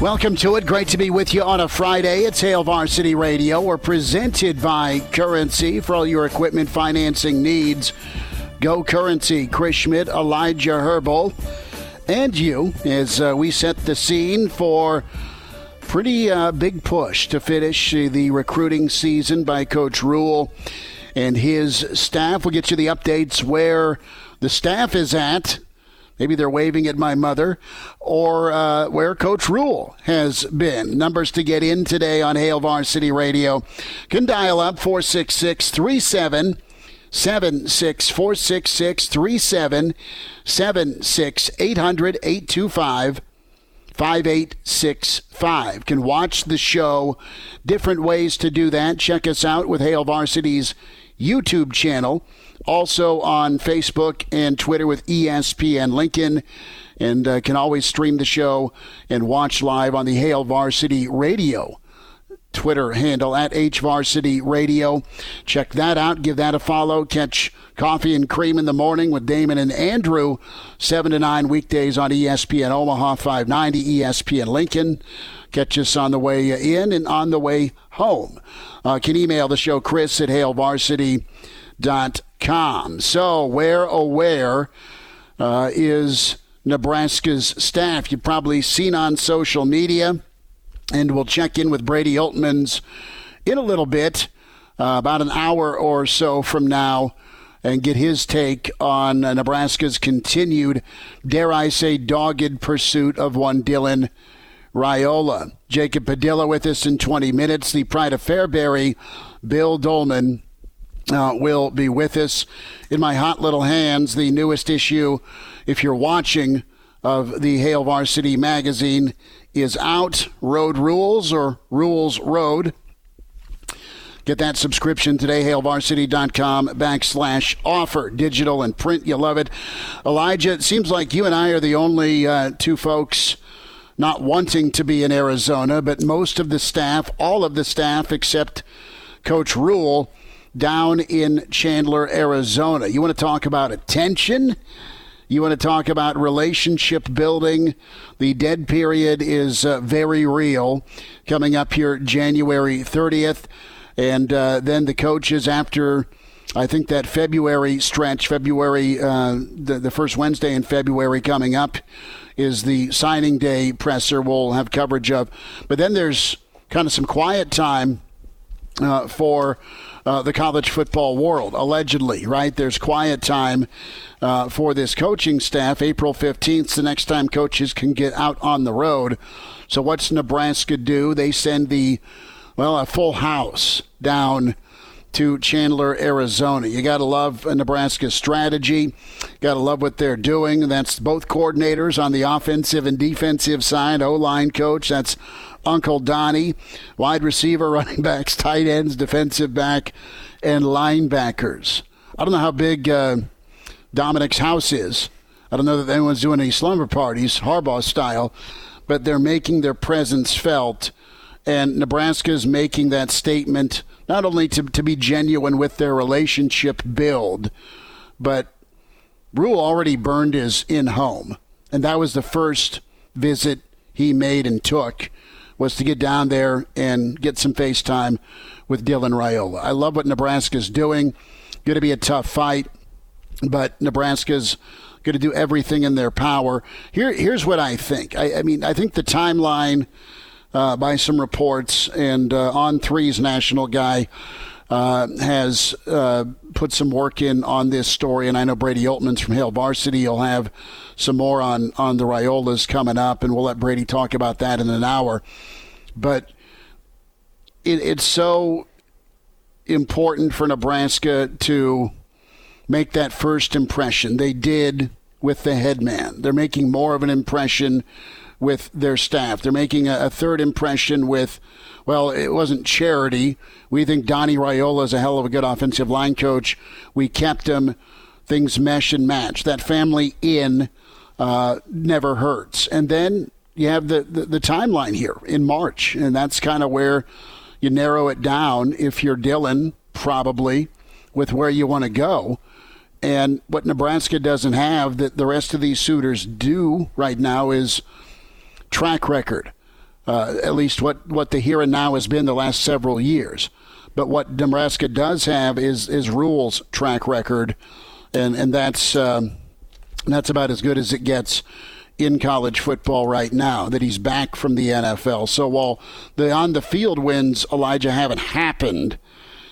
Welcome to it. Great to be with you on a Friday. It's Hail Varsity Radio. We're presented by Currency for all your equipment financing needs. Go Currency. Chris Schmitz, Elijah Herbal, and you as uh, we set the scene for pretty uh, big push to finish the recruiting season by Coach Rhule and his staff. We'll get you the updates where the staff is at Maybe they're waving at my mother, or uh, where Coach Rhule has been. Numbers to get in today on Hail Varsity Radio. Can dial up 466 37 76 466 37 76 800 825 5865. Can watch the show. Different ways to do that. Check us out with Hail Varsity's YouTube channel also on Facebook and Twitter with ESPN Lincoln. And uh, can always stream the show and watch live on the Hail Varsity Radio Twitter handle at HVarsity Radio. Check that out. Give that a follow. Catch Coffee and Cream in the Morning with Damon and Andrew, 7 to 9 weekdays on ESPN Omaha, 590 ESPN Lincoln. Catch us on the way in and on the way home. Uh, can email the show, Chris at HailVarsity.com com. So, where, oh, where uh, is Nebraska's staff? You've probably seen on social media, and we'll check in with Brady Oltmans in a little bit, uh, about an hour or so from now, and get his take on Nebraska's continued, dare I say, dogged pursuit of one Dylan Raiola. Jacob Padilla with us in 20 minutes. The Pride of Fairbury, Bill Dolman uh, will be with us. In my hot little hands, the newest issue, if you're watching, of the Hail Varsity magazine is out. Road Rules or Rules Road. Get that subscription today, hailvarsity.com backslash offer. Digital and print, you love it. Elijah, it seems like you and I are the only uh, two folks not wanting to be in Arizona, but most of the staff, all of the staff except Coach Rhule, down in Chandler, Arizona. You want to talk about attention? You want to talk about relationship building? The dead period is uh, very real coming up here January 30th. And uh, then the coaches, after I think that February stretch, February, uh, the, the first Wednesday in February coming up, is the signing day presser we'll have coverage of. But then there's kind of some quiet time uh, for uh, the college football world, allegedly, right? There's quiet time uh, for this coaching staff. April 15th, the next time coaches can get out on the road. So, what's Nebraska do? They send the, well, a full house down to Chandler, Arizona. You got to love Nebraska's strategy. Got to love what they're doing. That's both coordinators on the offensive and defensive side, O line coach. That's Uncle Donnie, wide receiver, running backs, tight ends, defensive back, and linebackers. I don't know how big uh, Dominic's house is. I don't know that anyone's doing any slumber parties, Harbaugh style, but they're making their presence felt. And Nebraska is making that statement not only to, to be genuine with their relationship build, but Rhule already burned his in home. And that was the first visit he made and took was to get down there and get some FaceTime with Dylan Raiola. I love what Nebraska's doing. Going to be a tough fight, but Nebraska's going to do everything in their power. Here, here's what I think. I, I mean, I think the timeline uh, by some reports, and uh, on three's national guy uh, has uh, put some work in on this story, and I know Brady Oltmans from Hail Varsity. He'll have some more on on the Raiolas coming up, and we'll let Brady talk about that in an hour. But it, it's so important for Nebraska to make that first impression. They did with the headman. They're making more of an impression with their staff. They're making a, a third impression with, well, it wasn't charity. We think Donnie Raiola is a hell of a good offensive line coach. We kept him. Things mesh and match. That family in uh, never hurts. And then you have the, the, the timeline here in March, and that's kind of where you narrow it down if you're Dylan, probably, with where you want to go. And what Nebraska doesn't have that the rest of these suitors do right now is track record. Uh, at least what, what the here and now has been the last several years. But what Nebraska does have is is Rhule's track record, and and that's um, that's about as good as it gets in college football right now. That he's back from the NFL. So while the on the field wins, Elijah, haven't happened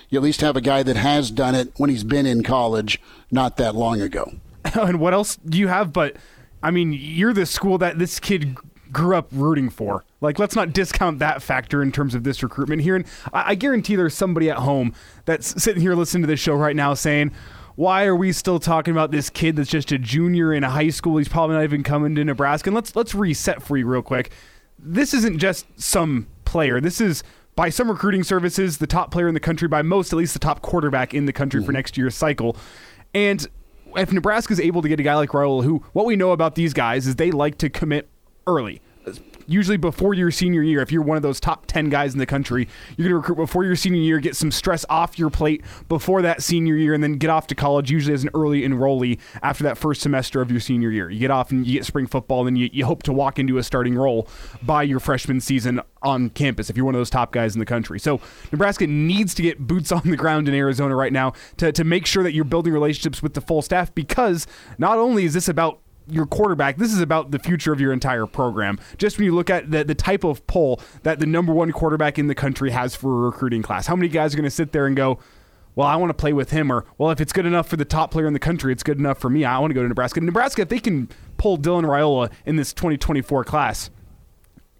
you at least have a guy that has done it when he's been in college not that long ago. and what else do you have? But I mean, you're the school that this kid grew up rooting for. Like, let's not discount that factor in terms of this recruitment here. And I, I guarantee there's somebody at home that's sitting here listening to this show right now saying, why are we still talking about this kid that's just a junior in high school? He's probably not even coming to Nebraska. And let's let's reset for you real quick. This isn't just some player. This is by some recruiting services, the top player in the country, by most, at least the top quarterback in the country mm-hmm. for next year's cycle. And if Nebraska is able to get a guy like Raiola, who what we know about these guys is they like to commit early usually before your senior year, if you're one of those top 10 guys in the country, you're going to recruit before your senior year, get some stress off your plate before that senior year, and then get off to college, usually as an early enrollee after that first semester of your senior year. You get off and you get spring football, and you, you hope to walk into a starting role by your freshman season on campus if you're one of those top guys in the country. So Nebraska needs to get boots on the ground in Arizona right now to, to make sure that you're building relationships with the full staff because not only is this about your quarterback, this is about the future of your entire program. Just when you look at the, the type of pull that the number one quarterback in the country has for a recruiting class, how many guys are going to sit there and go, well, I want to play with him, or well, if it's good enough for the top player in the country, it's good enough for me. I want to go to Nebraska. Nebraska, if they can pull Dylan Raiola in this 2024 class,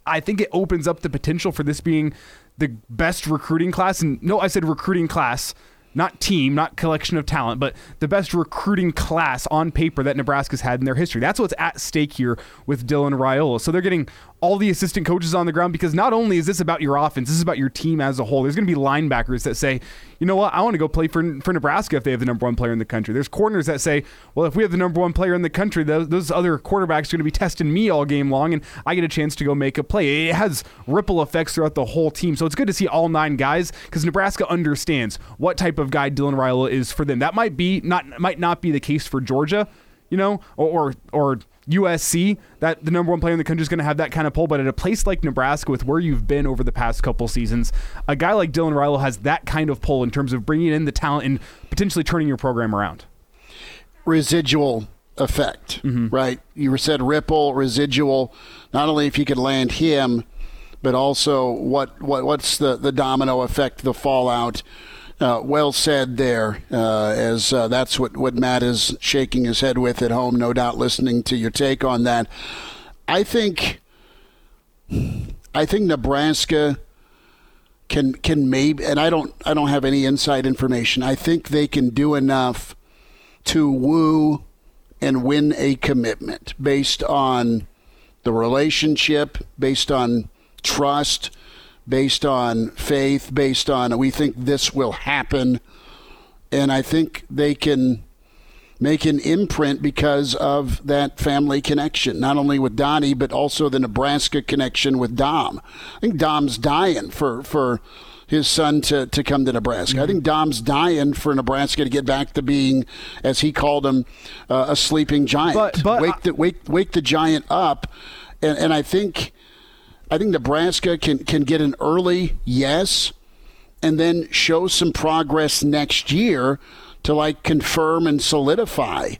I think it opens up the potential for this being the best recruiting class. And no, I said recruiting class not team, not collection of talent, but the best recruiting class on paper that Nebraska's had in their history. That's what's at stake here with Dylan Raiola. So they're getting all the assistant coaches on the ground because not only is this about your offense, this is about your team as a whole. There's going to be linebackers that say, you know what, I want to go play for, for Nebraska if they have the number one player in the country. There's corners that say, well, if we have the number one player in the country, those, those other quarterbacks are going to be testing me all game long, and I get a chance to go make a play. It has ripple effects throughout the whole team. So it's good to see all nine guys because Nebraska understands what type of guy Dylan Raiola is for them. That might be not might not be the case for Georgia, you know, or or, or USC, that the number one player in the country is going to have that kind of pull. But at a place like Nebraska, with where you've been over the past couple seasons, a guy like Dylan Raiola has that kind of pull in terms of bringing in the talent and potentially turning your program around. Residual effect, mm-hmm. right? You said ripple, residual. Not only if you could land him, but also what, what what's the, the domino effect, the fallout uh, well said there, uh, as uh, that's what, what Matt is shaking his head with at home, no doubt listening to your take on that. I think I think Nebraska can can maybe and I don't I don't have any inside information. I think they can do enough to woo and win a commitment based on the relationship, based on trust, based on faith, based on we think this will happen. And I think they can make an imprint because of that family connection, not only with Donnie, but also the Nebraska connection with Dom. I think Dom's dying for, for his son to, to come to Nebraska. Mm-hmm. I think Dom's dying for Nebraska to get back to being, as he called him, uh, a sleeping giant. But, but wake, the, wake, wake the giant up. And, and I think I think Nebraska can, can get an early yes and then show some progress next year to like confirm and solidify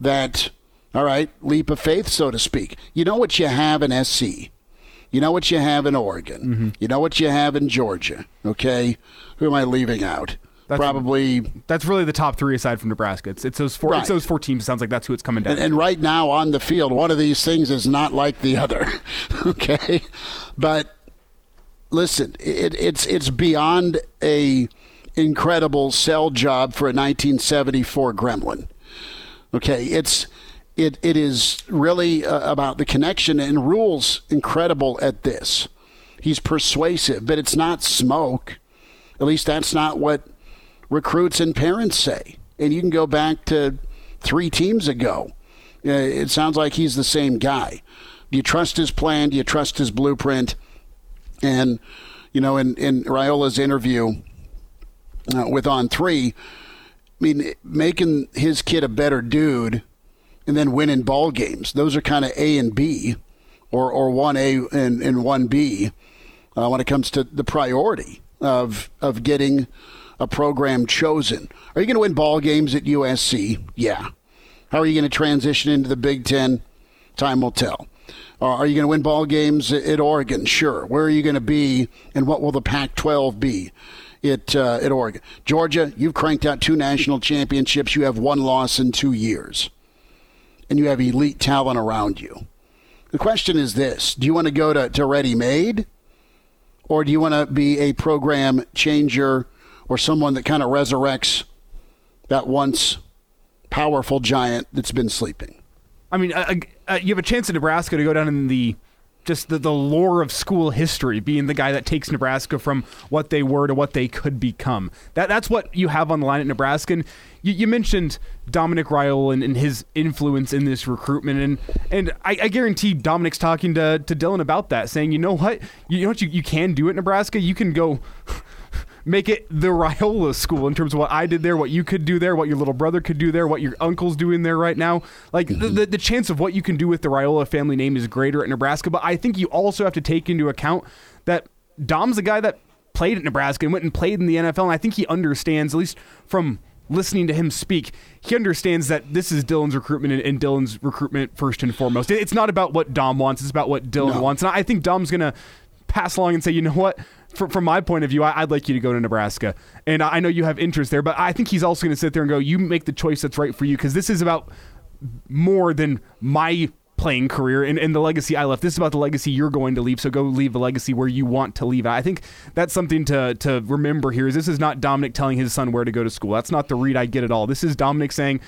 that, all right, leap of faith, so to speak. You know what you have in SC? You know what you have in Oregon. Mm-hmm. You know what you have in Georgia. Okay, who am I leaving out? That's- Probably That's really the top three aside from Nebraska. It's, it's those four. Right. It's those four teams. It sounds like that's who it's coming down. And, and right now on the field, one of these things is not like the other. okay, but listen, it, it's it's beyond a incredible sell job for a 1974 Gremlin. Okay, it's it it is really uh, about the connection and Rhule's incredible at this. He's persuasive, but it's not smoke. At least that's not what recruits and parents say. And you can go back to three teams ago. Uh, it sounds like he's the same guy. Do you trust his plan? Do you trust his blueprint? And, you know, in, in Raiola's interview uh, with On Three, I mean, making his kid a better dude and then winning ball games, those are kind of A and B, or, or 1A and, and 1B uh, when it comes to the priority of, of getting a program chosen. Are you going to win ball games at USC? Yeah. How are you going to transition into the Big Ten? Time will tell. Uh, are you going to win ball games at, Oregon? Sure. Where are you going to be, and what will the Pac-12 be at uh, at Oregon? Georgia, you've cranked out two national championships. You have one loss in two years, and you have elite talent around you. The question is this: Do you want to go to, to ready-made, or do you want to be a program changer? Or someone that kind of resurrects that once powerful giant that's been sleeping. I mean, uh, uh, you have a chance in Nebraska to go down in the just the, the lore of school history, being the guy that takes Nebraska from what they were to what they could become. That that's what you have on the line at Nebraska. And you, you mentioned Dominic Raiola and, and, his influence in this recruitment, and and I, I, guarantee Dominic's talking to to Dylan about that, saying, you know what, you know what you, you can do at Nebraska, you can go. Make it the Raiola school in terms of what I did there, what you could do there, what your little brother could do there, what your uncle's doing there right now. Like mm-hmm. the, the, the chance of what you can do with the Raiola family name is greater at Nebraska, but I think you also have to take into account that Dom's a guy that played at Nebraska and went and played in the NFL, and I think he understands, at least from listening to him speak, he understands that this is Dylan's recruitment and, and Dylan's recruitment first and foremost. It's not about what Dom wants; it's about what Dylan no. wants, and I think Dom's gonna pass along and say, you know what, from, from my point of view, I, would like you to go to Nebraska. And I know you have interest there, but I think he's also going to sit there and go, you make the choice that's right for you because this is about more than my playing career and, and the legacy I left. This is about the legacy you're going to leave. So go leave the legacy where you want to leave. It. I think that's something to to remember here. Is this is not Dominic telling his son where to go to school. That's not the read I get at all. This is Dominic saying,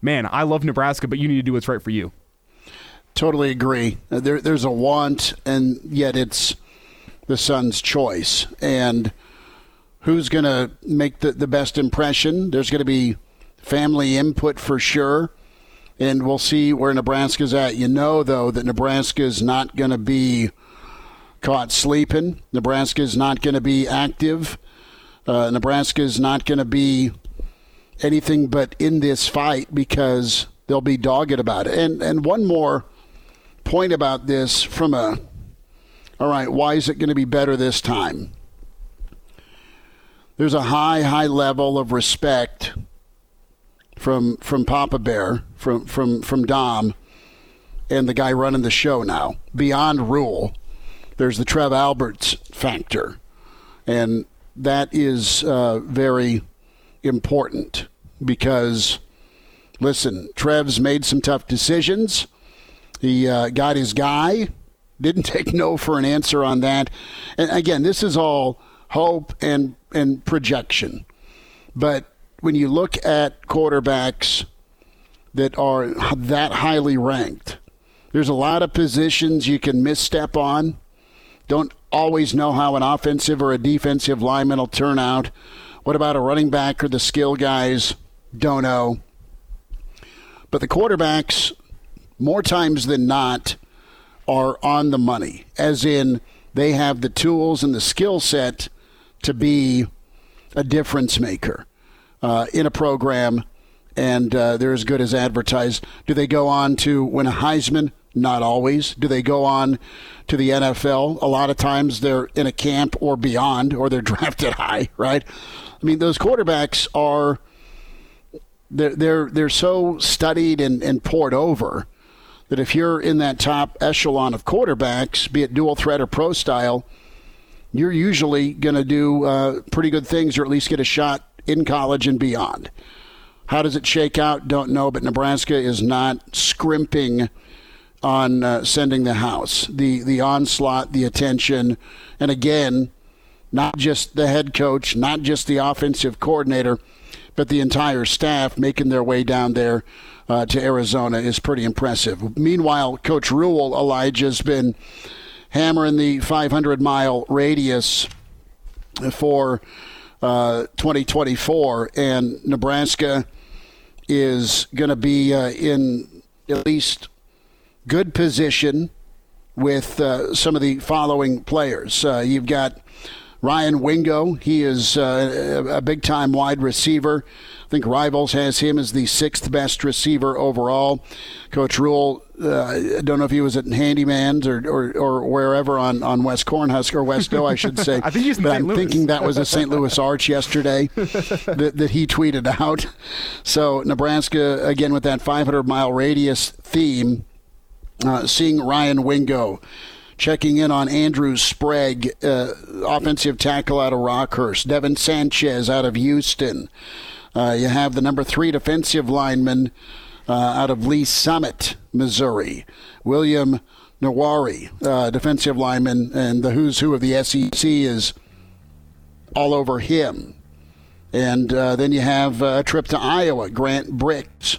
"Man, I love Nebraska, but you need to do what's right for you." Totally agree. There, there's a want, and yet it's the son's choice. And who's going to make the, the best impression? There's going to be family input for sure. And we'll see where Nebraska's at. You know, though, that Nebraska is not going to be caught sleeping. Nebraska is not going to be active. Uh, Nebraska is not going to be anything but in this fight because they'll be dogged about it. And and one more point about this from a all right, why is it going to be better this time? There's a high, high level of respect from from Papa Bear, from from from Dom, and the guy running the show now. Beyond Rhule, there's the Trev Alberts factor, and that is uh, very important because, listen, Trev's made some tough decisions. He uh, got his guy didn't take no for an answer on that. And again, this is all hope and and projection. But when you look at quarterbacks that are that highly ranked, there's a lot of positions you can misstep on. Don't always know how an offensive or a defensive lineman will turn out. What about a running back or the skill guys? Don't know. But the quarterbacks, more times than not, are on the money, as in they have the tools and the skill set to be a difference maker uh, in a program, and uh, they're as good as advertised. Do they go on to win a Heisman? Not always. Do they go on to the NFL? A lot of times they're in a camp or beyond, or they're drafted high, right? I mean, those quarterbacks are they're they're they're so studied and, and poured over that if you're in that top echelon of quarterbacks, be it dual threat or pro style, you're usually going to do uh, pretty good things or at least get a shot in college and beyond. How does it shake out? Don't know, but Nebraska is not scrimping on uh, sending the house. The the onslaught, the attention, and again, not just the head coach, not just the offensive coordinator, but the entire staff making their way down there uh, to Arizona is pretty impressive. Meanwhile, Coach Rhule Elijah's been hammering the 500 mile radius for uh, 2024, and Nebraska is going to be uh, in at least good position with uh, some of the following players. Uh, you've got Ryan Wingo. He is uh, a big time wide receiver. I think Rivals has him as the sixth best receiver overall. Coach Rhule, uh, I don't know if he was at Handyman's or, or, or wherever on, on West Cornhusker, or Westo, I should say. I think he's in but. I'm Louis. thinking that was a St. Louis Arch yesterday that, that he tweeted out. So Nebraska, again, with that 500 mile radius theme, uh, seeing Ryan Wingo checking in on Andrew Sprague, uh, offensive tackle out of Rockhurst, Devin Sanchez out of Houston. Uh, you have the number three defensive lineman uh, out of Lee Summit, Missouri, William Nwaneri, uh, defensive lineman, and the who's who of the SEC is all over him. And uh, then you have uh, a trip to Iowa, Grant Brix,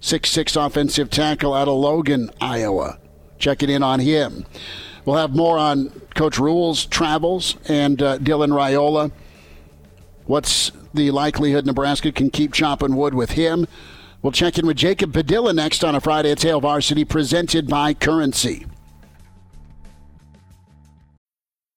six-six offensive tackle out of Logan, Iowa. Checking in on him. We'll have more on Coach Rhule's travels and uh, Dylan Raiola. What's the likelihood Nebraska can keep chopping wood with him? We'll check in with Jacob Padilla next on a Friday at Hail Varsity, presented by Currency.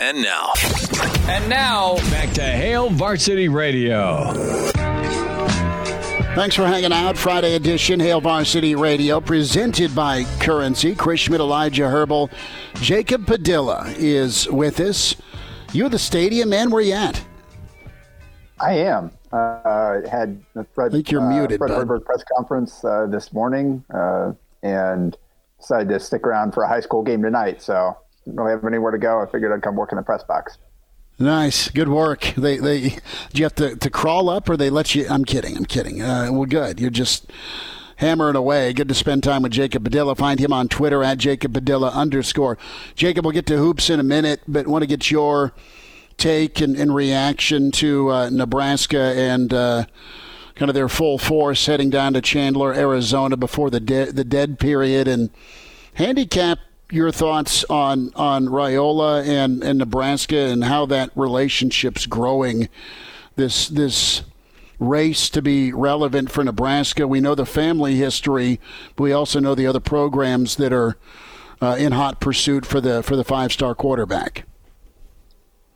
And now, And now, back to Hail Varsity Radio. Thanks for hanging out. Friday edition, Hail Varsity Radio, presented by Currency. Chris Schmitz, Elijah Herbal, Jacob Padilla is with us. You at the stadium, man? Where you at? I am. Uh, had Fred, I think you're uh, muted, Fred bud. Hoiberg press conference uh, this morning, uh, and decided to stick around for a high school game tonight. So don't really have anywhere to go. I figured I'd come work in the press box. Nice, good work. They they do you have to, to crawl up or they let you? I'm kidding. I'm kidding. Uh, well, good. You're just hammering away. Good to spend time with Jacob Padilla. Find him on Twitter at Jacob Padilla underscore. Jacob, we'll get to hoops in a minute, but want to get your take and, and reaction to uh, Nebraska and. Uh, Kind of their full force heading down to Chandler, Arizona before the de- the dead period, and handicap your thoughts on on Raiola and, and Nebraska and how that relationship's growing. This this race to be relevant for Nebraska. We know the family history, but we also know the other programs that are uh, in hot pursuit for the for the five star quarterback.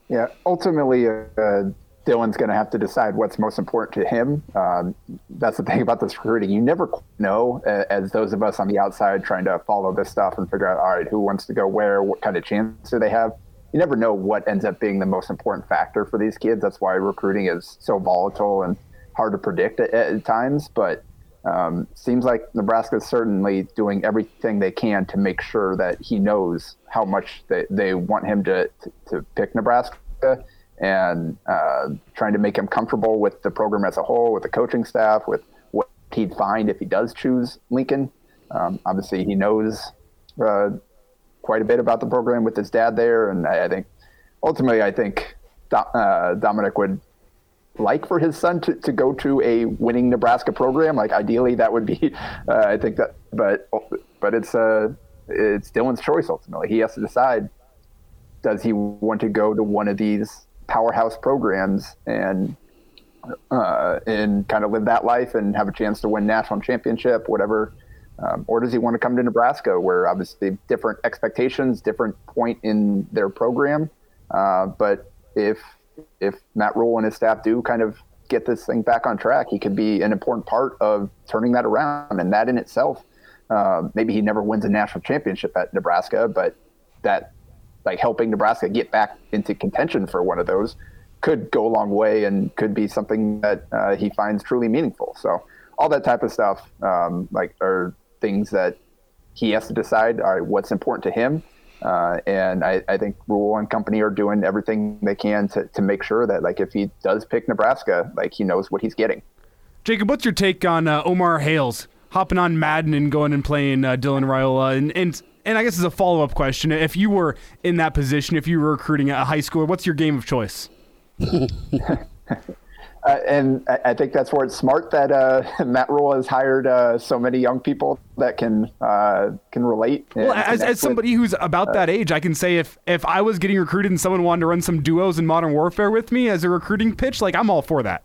Yeah, ultimately, uh, Dylan's going to have to decide what's most important to him. Um, that's the thing about this recruiting. You never know, as those of us on the outside trying to follow this stuff and figure out, all right, who wants to go where, what kind of chance do they have. You never know what ends up being the most important factor for these kids. That's why recruiting is so volatile and hard to predict at, at times. But um, seems like Nebraska is certainly doing everything they can to make sure that he knows how much they, they want him to, to, to pick Nebraska and uh, trying to make him comfortable with the program as a whole, with the coaching staff, with what he'd find if he does choose Lincoln. Um, obviously, he knows uh, quite a bit about the program with his dad there, and I, I think ultimately, I think uh, Dominic would like for his son to, to go to a winning Nebraska program. Like ideally, that would be. Uh, I think that, but but it's uh it's Dylan's choice ultimately. He has to decide: does he want to go to one of these powerhouse programs and uh, and kind of live that life and have a chance to win national championship, whatever Um, or does he want to come to Nebraska, where obviously different expectations, different point in their program? Uh, but if if Matt Rhule and his staff do kind of get this thing back on track, he could be an important part of turning that around. And that in itself, uh, maybe he never wins a national championship at Nebraska, but that like helping Nebraska get back into contention for one of those could go a long way and could be something that uh, he finds truly meaningful. So all that type of stuff, um, like are things that he has to decide. All right, what's important to him. Uh, and I, I, think Rhule and company are doing everything they can to, to make sure that like if he does pick Nebraska, like he knows what he's getting. Jacob, what's your take on uh, Omar Hales hopping on Madden and going and playing uh, Dylan Raiola? And, and and I guess as a follow up question, if you were in that position, if you were recruiting a high schooler, what's your game of choice? Uh, and I, think that's where it's smart that uh, Matt Rhule has hired uh, so many young people that can uh, can relate. Well, as, as somebody who's about that age, I can say if if I was getting recruited and someone wanted to run some duos in Modern Warfare with me as a recruiting pitch, like I'm all for that.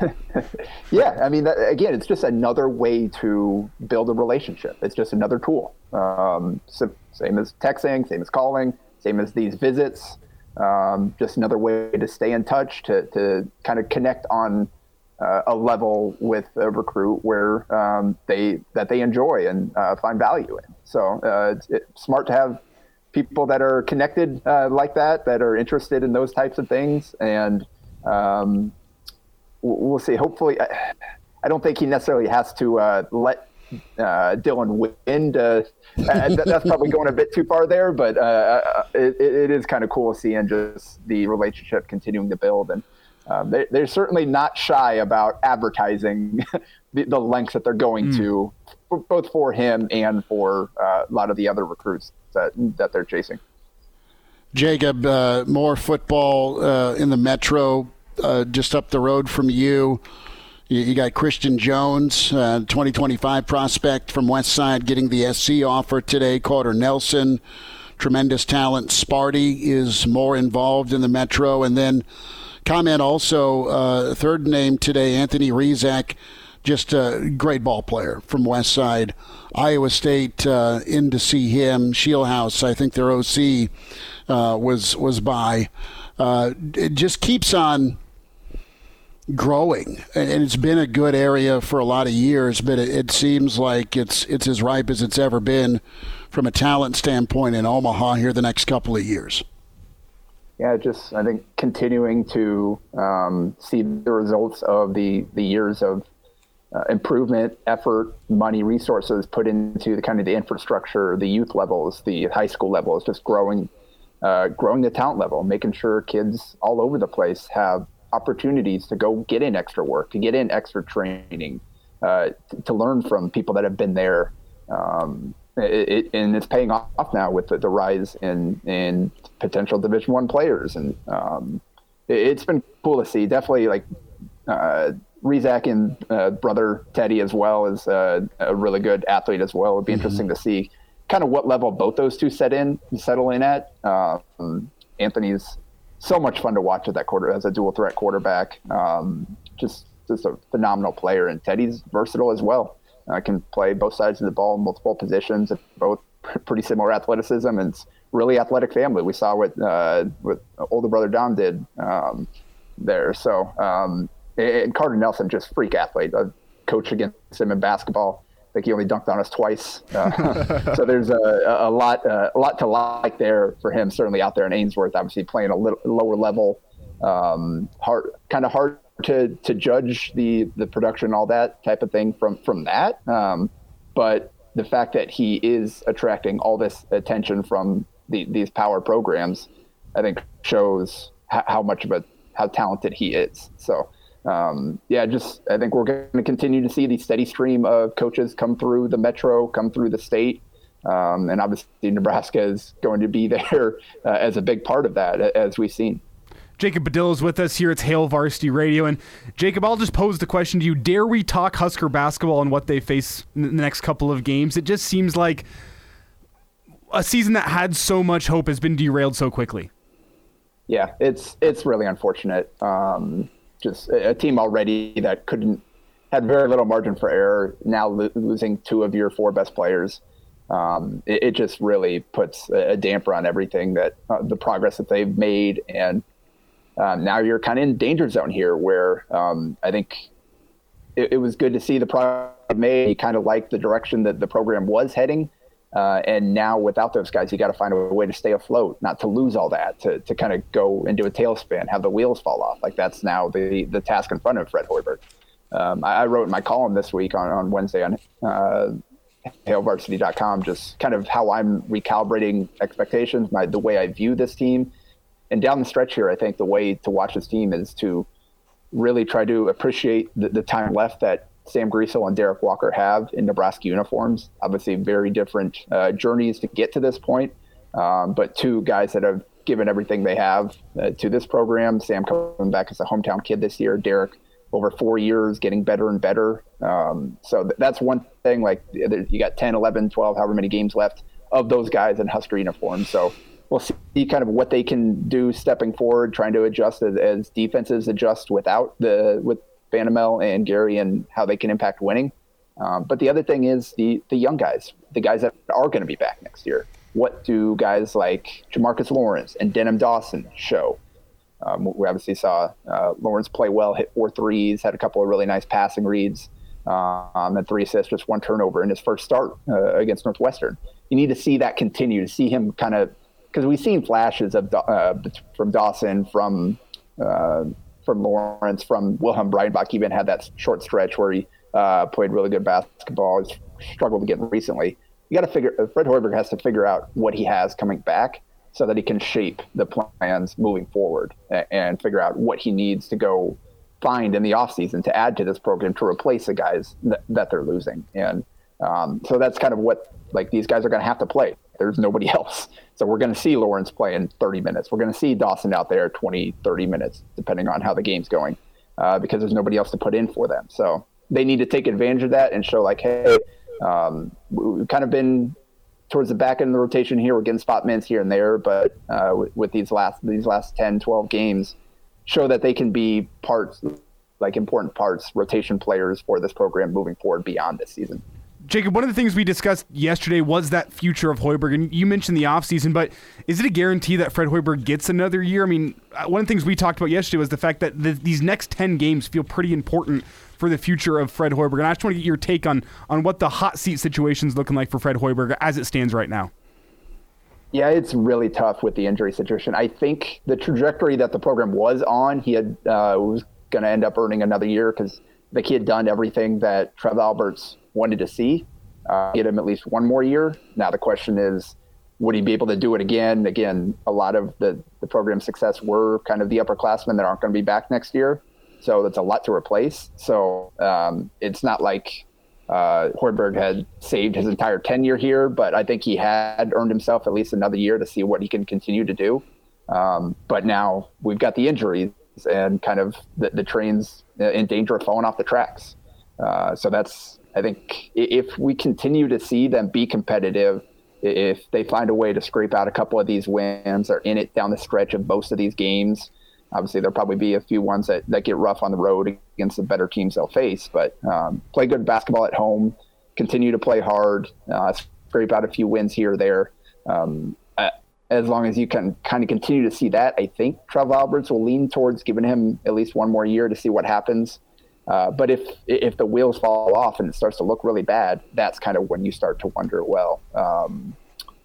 yeah, I mean, that, again, it's just another way to build a relationship. It's just another tool. Um, so, same as texting, same as calling, same as these visits um, just another way to stay in touch, to, to kind of connect on uh, a level with a recruit where um, they that they enjoy and uh, find value in. So uh, it's, it's, smart to have people that are connected uh, like that, that are interested in those types of things, and um, we'll see. Hopefully, I, I don't think he necessarily has to uh, let uh, Dylan Wind. Uh, that's probably going a bit too far there, but uh, uh it, it is kind of cool seeing just the relationship continuing to build. And um, they, they're certainly not shy about advertising the, the lengths that they're going mm. to, for, both for him and for uh, a lot of the other recruits that, that they're chasing. Jacob, uh, more football in the Metro, just up the road from you. You, got Christian Jones, uh, 2025 prospect from West Side, getting the SC offer today. Carter Nelson, tremendous talent. Sparty is more involved in the Metro. And then comment also, uh, third name today, Anthony Rezac, just a great ball player from West Side. Iowa State uh, in to see him. Scheelhaase, I think their OC uh, was was by. Uh, it just keeps on growing, and it's been a good area for a lot of years. But it, it, seems like it's it's as ripe as it's ever been from a talent standpoint in Omaha here the next couple of years. Yeah, just I think continuing to um, see the results of the the years of uh, improvement, effort, money, resources put into the kind of the infrastructure, the youth levels, the high school levels, just growing, uh, growing the talent level, making sure kids all over the place have opportunities to go get in extra work, to get in extra training, uh, to, to, learn from people that have been there. Um, it, it, and it's paying off now with the, the rise in, in potential Division One players, and um, it, has been cool to see. Definitely, like uh, Rezac and uh, brother Teddy as well is uh, a really good athlete as well. It'd be mm-hmm. interesting to see kind of what level both those two set in settle in at. Um, Anthony's so much fun to watch at that quarter as a dual threat quarterback. Um, just just a phenomenal player, and Teddy's versatile as well. Uh, can play both sides of the ball, in multiple positions, both pretty similar athleticism, and really athletic family. We saw what uh, what older brother Dom did um, there. So um, and Carter Nelson, just freak athlete. I coached against him in basketball think he only dunked on us twice. Uh, so there's a, a lot uh, a lot to like there for him. Certainly out there in Ainsworth, obviously playing a little lower level, um, hard kind of hard to to judge the the production, all that type of thing from from that. Um, but the fact that he is attracting all this attention from the, these power programs, I think shows how much of a how talented he is. So um, yeah, just I think we're going to continue to see the steady stream of coaches come through the metro, come through the state, um, and obviously Nebraska is going to be there uh, as a big part of that, as we've seen. Jacob Padilla is with us here. It's Hail Varsity Radio, and Jacob, I'll just pose the question to you: Dare we talk Husker basketball and what they face in the next couple of games? It just seems like a season that had so much hope has been derailed so quickly. Yeah, it's it's really unfortunate. Um, just a team already that couldn't had very little margin for error. Now lo- losing two of your four best players, um, it, it, just really puts a, damper on everything that uh, the progress that they've made. And um, now you're kind of in danger zone here, where um, I think it, it, was good to see the progress made. Kind of like the direction that the program was heading. Uh, and now without those guys, you got to find a way to stay afloat, not to lose all that, to, to kind of go into a tailspin, have the wheels fall off. Like that's now the, the task in front of Fred Hoiberg. Um, I, I, wrote in my column this week on, on Wednesday on uh, HailVarsity.com just kind of how I'm recalibrating expectations, my, the way I view this team. And down the stretch here, I think the way to watch this team is to really try to appreciate the, the time left that Sam Griesel and Derek Walker have in Nebraska uniforms. Obviously, very different uh, journeys to get to this point, um, but two guys that have given everything they have uh, to this program. Sam coming back as a hometown kid this year. Derek over four years getting better and better. Um, so th- that's one thing. Like you got 10, 11, 12, however many games left of those guys in Husker uniforms. So we'll see kind of what they can do stepping forward, trying to adjust as, as defenses adjust without the with Bandoumel and Gary and how they can impact winning. Um, but the other thing is the the young guys, the guys that are going to be back next year. What do guys like Jamarques Lawrence and Denim Dawson show? Um, we obviously saw uh, Lawrence play well, hit four threes, had a couple of really nice passing reads, um, and three assists, just one turnover in his first start uh, against Northwestern. You need to see that continue, to see him kind of, because we've seen flashes of uh, from Dawson, from uh, from Lawrence, from Wilhelm Breidenbach, even had that short stretch where he uh, played really good basketball. He's struggled get recently. You got to figure. Fred Hoiberg has to figure out what he has coming back so that he can shape the plans moving forward and figure out what he needs to go find in the offseason to add to this program to replace the guys that, that they're losing. And um, so that's kind of what like these guys are going to have to play. There's nobody else. So we're going to see Lawrence play in 30 minutes. We're going to see Dawson out there 20, 30 minutes, depending on how the game's going, uh, because there's nobody else to put in for them. So they need to take advantage of that and show like, hey, um, we've kind of been towards the back end of the rotation here. We're getting spot minutes here and there, but uh, with, with, these last these last 10, 12 games, show that they can be parts, like important parts, rotation players for this program moving forward beyond this season. Jacob, one of the things we discussed yesterday was that future of Hoiberg, and you mentioned the offseason, but is it a guarantee that Fred Hoiberg gets another year? I mean, uh, one of the things we talked about yesterday was the fact that the, these next 10 games feel pretty important for the future of Fred Hoiberg. And I just want to get your take on on what the hot seat situation is looking like for Fred Hoiberg as it stands right now. Yeah, it's really tough with the injury situation. I think the trajectory that the program was on, he had uh, was going to end up earning another year because like he had done everything that Trev Alberts wanted to see. Uh, get him at least one more year. Now the question is, would he be able to do it again? Again, a lot of the the program's success were kind of the upperclassmen that aren't going to be back next year. So that's a lot to replace. So um, it's not like uh, Hoiberg had saved his entire tenure here, but I think he had earned himself at least another year to see what he can continue to do. Um, but now we've got the injuries and kind of the, the train's in danger of falling off the tracks. Uh, so that's, I think, if we continue to see them be competitive, if they find a way to scrape out a couple of these wins or in it down the stretch of most of these games, Obviously, there'll probably be a few ones that, that get rough on the road against the better teams they'll face, but um, play good basketball at home, continue to play hard, uh, scrape out a few wins here or there. Um, as long as you can kind of continue to see that, I think Trev Alberts will lean towards giving him at least one more year to see what happens. Uh, but if if the wheels fall off and it starts to look really bad, that's kind of when you start to wonder, well, um,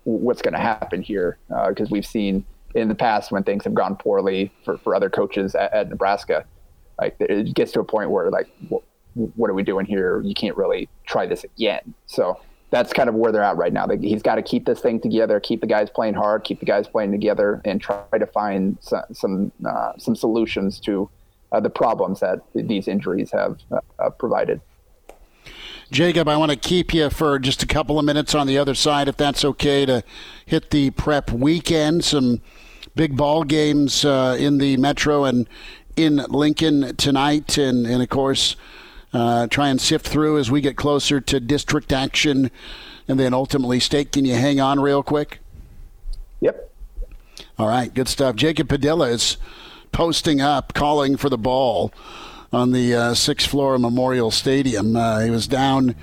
what's going to happen here? Because uh, we've seen in the past when things have gone poorly for, for other coaches at, at Nebraska. Like it gets to a point where like, what, what, are we doing here? You can't really try this again. So that's kind of where they're at right now. He's got to keep this thing together, keep the guys playing hard, keep the guys playing together, and try to find some some, uh, some solutions to uh, the problems that these injuries have uh, uh provided. Jacob, I want to keep you for just a couple of minutes on the other side, if that's okay, to hit the prep weekend. Some big ball games uh, in the Metro and in Lincoln tonight, and, and of course, uh, try and sift through as we get closer to district action and then ultimately state. Can you hang on real quick? Yep. All right, good stuff. Jacob Padilla is posting up, calling for the ball on the uh, sixth floor of Memorial Stadium. Uh, he was down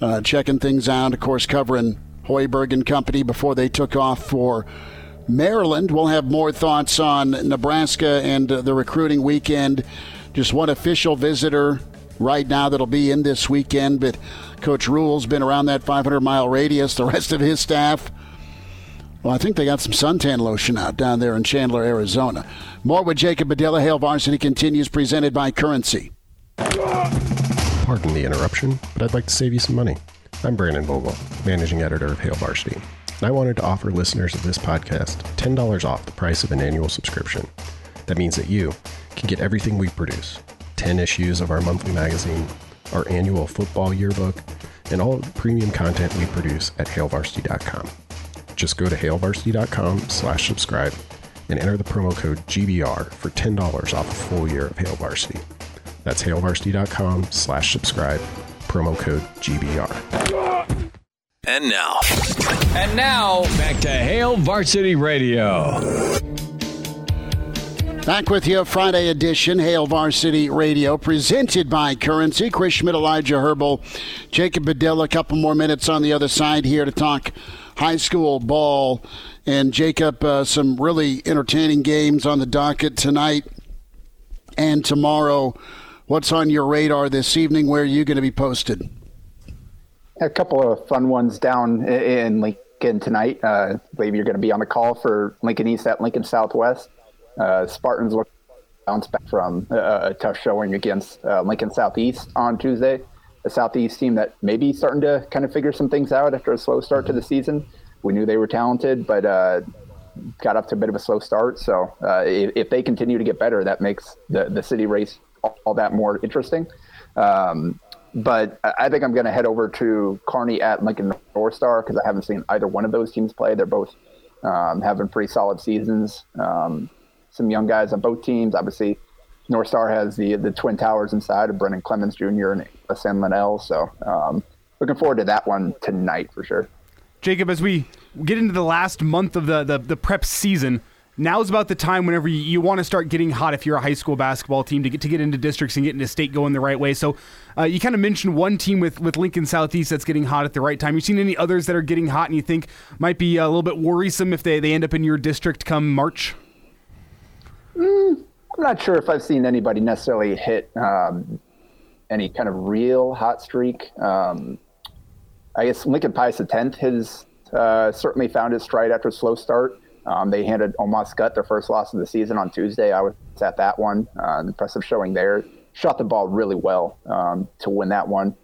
uh, checking things out, of course, covering Hoiberg and company before they took off for Maryland. We'll have more thoughts on Nebraska and uh, the recruiting weekend. Just one official visitor right now that'll be in this weekend, but Coach Rhule's been around that 500 mile radius. The rest of his staff. Well, I think they got some suntan lotion out down there in Chandler, Arizona. More with Jacob Padilla. Hail Varsity continues, presented by Currency. Pardon the interruption, but I'd like to save you some money. I'm Brandon Vogel, managing editor of Hail Varsity, and I wanted to offer listeners of this podcast $10 off the price of an annual subscription. That means that you can get everything we produce 10 issues of our monthly magazine, our annual football yearbook, and all the premium content we produce at hailvarsity.com. Just go to hailvarsity.com slash subscribe and enter the promo code GBR for $10 off a full year of Hail Varsity. That's hailvarsity.com slash subscribe, promo code GBR. And now. And now, back to Hail Varsity Radio. Back with you, Friday edition, Hail Varsity Radio, presented by Currency. Chris Schmitz, Elijah Herbal, Jacob Padilla. A couple more minutes on the other side here to talk high school ball. And Jacob, uh, some really entertaining games on the docket tonight and tomorrow. What's on your radar this evening? Where are you going to be posted? A couple of fun ones down in Lincoln tonight. Uh, I believe you're going to be on the call for Lincoln East at Lincoln Southwest. Uh, Spartans look bounce back from a, a tough showing against uh, Lincoln Southeast on Tuesday. A Southeast team that may be starting to kind of figure some things out after a slow start to the season. We knew they were talented, but uh, got up to a bit of a slow start. So uh, if, if, they continue to get better, that makes the, the city race all, all that more interesting. Um, but I think I'm going to head over to Kearney at Lincoln North Star because I haven't seen either one of those teams play. They're both um, having pretty solid seasons. Um, some young guys on both teams. Obviously, North Star has the the Twin Towers inside of Brennan Clemens Jr. and Sam Linnell. So um, looking forward to that one tonight for sure. Jacob, as we get into the last month of the, the, the prep season, now is about the time whenever you, you, want to start getting hot if you're a high school basketball team to get to get into districts and get into state going the right way. So uh, you kind of mentioned one team with, with Lincoln Southeast that's getting hot at the right time. You seen any others that are getting hot and you think might be a little bit worrisome if they, they end up in your district come March? Mm, I'm not sure if I've seen anybody necessarily hit um, any kind of real hot streak. Um, I guess Lincoln Pius X has uh, certainly found his stride after a slow start. Um, they handed Omaha Skutt their first loss of the season on Tuesday. I was at that one. Uh, impressive showing there. Shot the ball really well um, to win that one.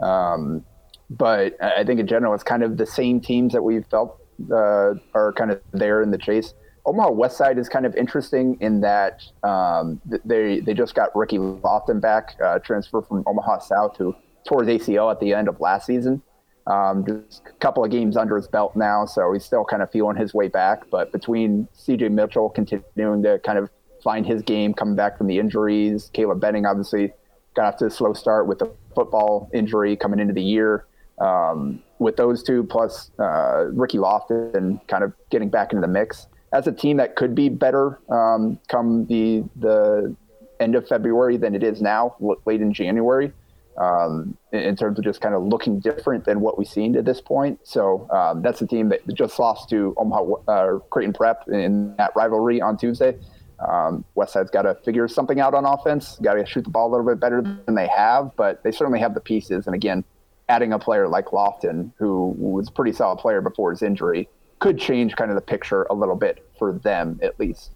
Um, but I think in general, it's kind of the same teams that we've felt uh, are kind of there in the chase. Omaha West Side is kind of interesting in that um, they they just got Ricky Lofton back, uh, transfer from Omaha South, who tore his ACL at the end of last season. Um, just a couple of games under his belt now, so he's still kind of feeling his way back. But between CJ Mitchell continuing to kind of find his game, coming back from the injuries, Caleb Benning obviously got off to a slow start with a football injury coming into the year. Um, with those two plus uh, Ricky Lofton kind of getting back into the mix, as a team that could be better um, come the the end of February than it is now, late in January, um, in terms of just kind of looking different than what we've seen to this point. So um, that's a team that just lost to Omaha uh, Creighton Prep in that rivalry on Tuesday. Um, Westside's got to figure something out on offense. Got to shoot the ball a little bit better than they have, but they certainly have the pieces. And again, adding a player like Lofton, who was a pretty solid player before his injury, could change kind of the picture a little bit for them at least.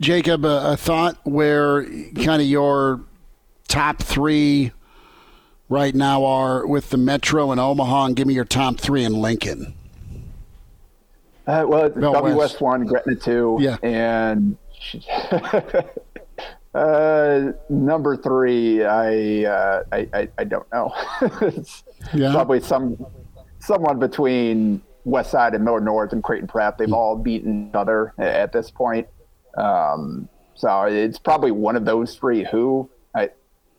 Jacob, a, a thought where kind of your top three right now are with the Metro and Omaha, and give me your top three in Lincoln. Uh, well, WS one, Gretna two, yeah. and uh, number three, I, uh, I, I, I don't know. yeah. Probably some someone between West Side and Miller North and Creighton Prep. They've all beaten each other at this point. Um, so it's probably one of those three who I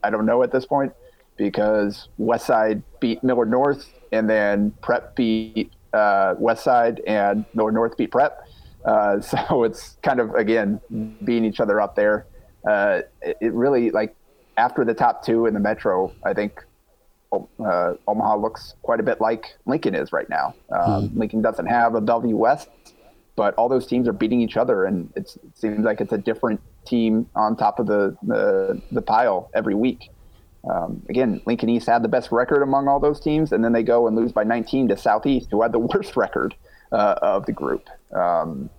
I don't know at this point because West Side beat Miller North and then Prep beat uh, West Side and Miller North beat Prep. Uh, so it's kind of again beating each other up there. uh, it, it, really like after the top two in the Metro, I think uh, Omaha looks quite a bit like Lincoln is right now. Um, hmm. Lincoln doesn't have a Bellevue West, but all those teams are beating each other, and it seems like it's a different team on top of the the, the pile every week. Um, again, Lincoln East had the best record among all those teams, and then they go and lose by 19 to Southeast, who had the worst record uh, of the group. Um,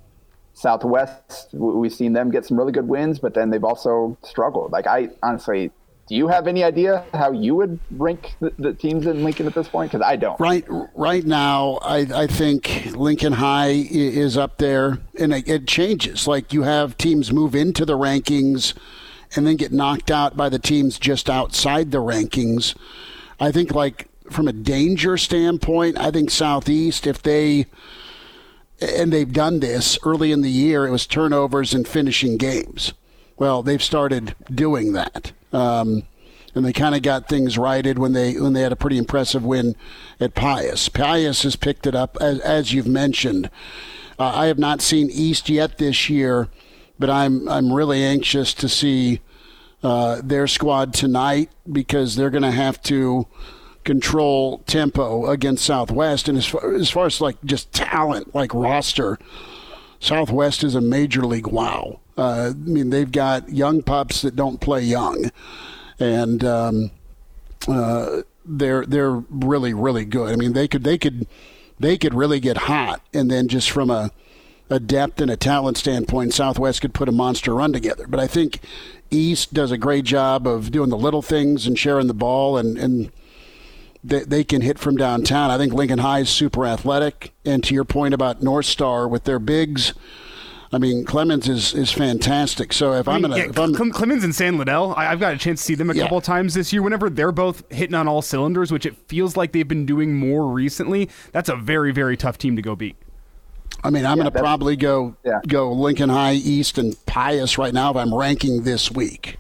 Southwest, we've seen them get some really good wins, but then they've also struggled. Like I honestly, do you have any idea how you would rank the, the teams in Lincoln at this point? Because I don't. Right, right now, I, I think Lincoln High is up there, and it, it changes. Like you have teams move into the rankings and then get knocked out by the teams just outside the rankings. I think, like, from a danger standpoint, I think Southeast, if they, and they've done this early in the year, it was turnovers and finishing games. Well, they've started doing that. Um, and they kind of got things righted when they when they had a pretty impressive win at Pius. Pius has picked it up as, as you've mentioned. Uh, I have not seen East yet this year but I'm I'm really anxious to see uh, their squad tonight because they're going to have to control tempo against Southwest. And as far, as far as like just talent, like roster, Southwest is a major league wow. Uh, I mean, they've got young pups that don't play young, and um, uh, they're they're really really good. I mean, they could they could they could really get hot, and then just from a a depth and a talent standpoint, Southwest could put a monster run together. But I think East does a great job of doing the little things and sharing the ball, and, and they, they can hit from downtown. I think Lincoln High is super athletic. And to your point about North Star with their bigs, I mean, Clemens is, is fantastic. So if I am gonna, yeah, if I'm, Clemens and San Liddell, I, have got a chance to see them a yeah. couple times this year. Whenever they're both hitting on all cylinders, which it feels like they've been doing more recently, that's a very very tough team to go beat. I mean, I'm yeah, going to probably go yeah. go Lincoln High, East, and Pius right now if I'm ranking this week.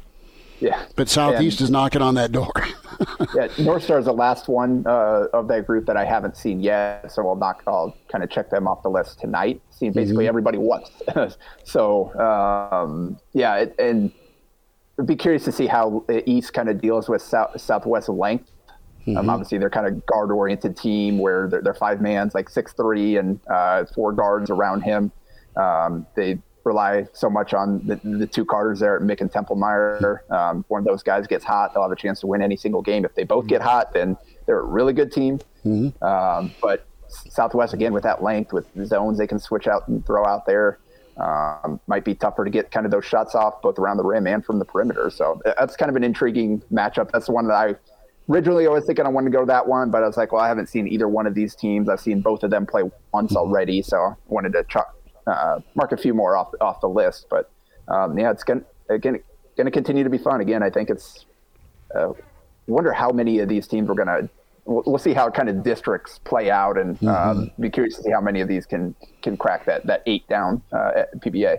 Yeah, but Southeast and, is knocking on that door. yeah, North Star is the last one uh, of that group that I haven't seen yet, so I'll knock. I'll kind of check them off the list tonight. Seen basically mm-hmm. everybody once. so um, yeah, it, and I'd be curious to see how East kind of deals with South, Southwest length um, mm-hmm. Um, obviously, they're kind of guard oriented team where they're, they're five man's like six three and uh, four guards around him. Um, they rely so much on the, the two Carters there, Mick and Templemeyer. Um, one of those guys gets hot, they'll have a chance to win any single game. If they both get hot, then they're a really good team. Mm-hmm. Um, but Southwest again with that length, with zones they can switch out and throw out there. Um, might be tougher to get kind of those shots off both around the rim and from the perimeter. So that's kind of an intriguing matchup. That's the one that I originally I was thinking I wanted to go to that one, but I was like, well, I haven't seen either one of these teams. I've seen both of them play once mm-hmm. already, so I wanted to chuck, uh, mark a few more off off the list. But um, yeah, it's gonna again going to continue to be fun. Again, I think it's. Uh, wonder how many of these teams we're going to. We'll, see how kind of districts play out, and mm-hmm. um, be curious to see how many of these can can crack that that eight down uh, at PBA.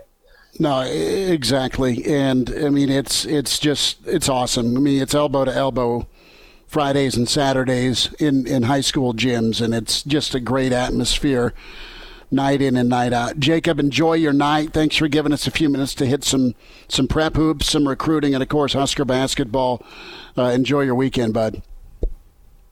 No, exactly, and I mean it's it's just it's awesome. I mean it's elbow to elbow Fridays and Saturdays in, in high school gyms, and it's just a great atmosphere night in and night out. Jacob, enjoy your night. Thanks for giving us a few minutes to hit some some prep hoops, some recruiting, and of course Husker basketball. Uh, enjoy your weekend, bud.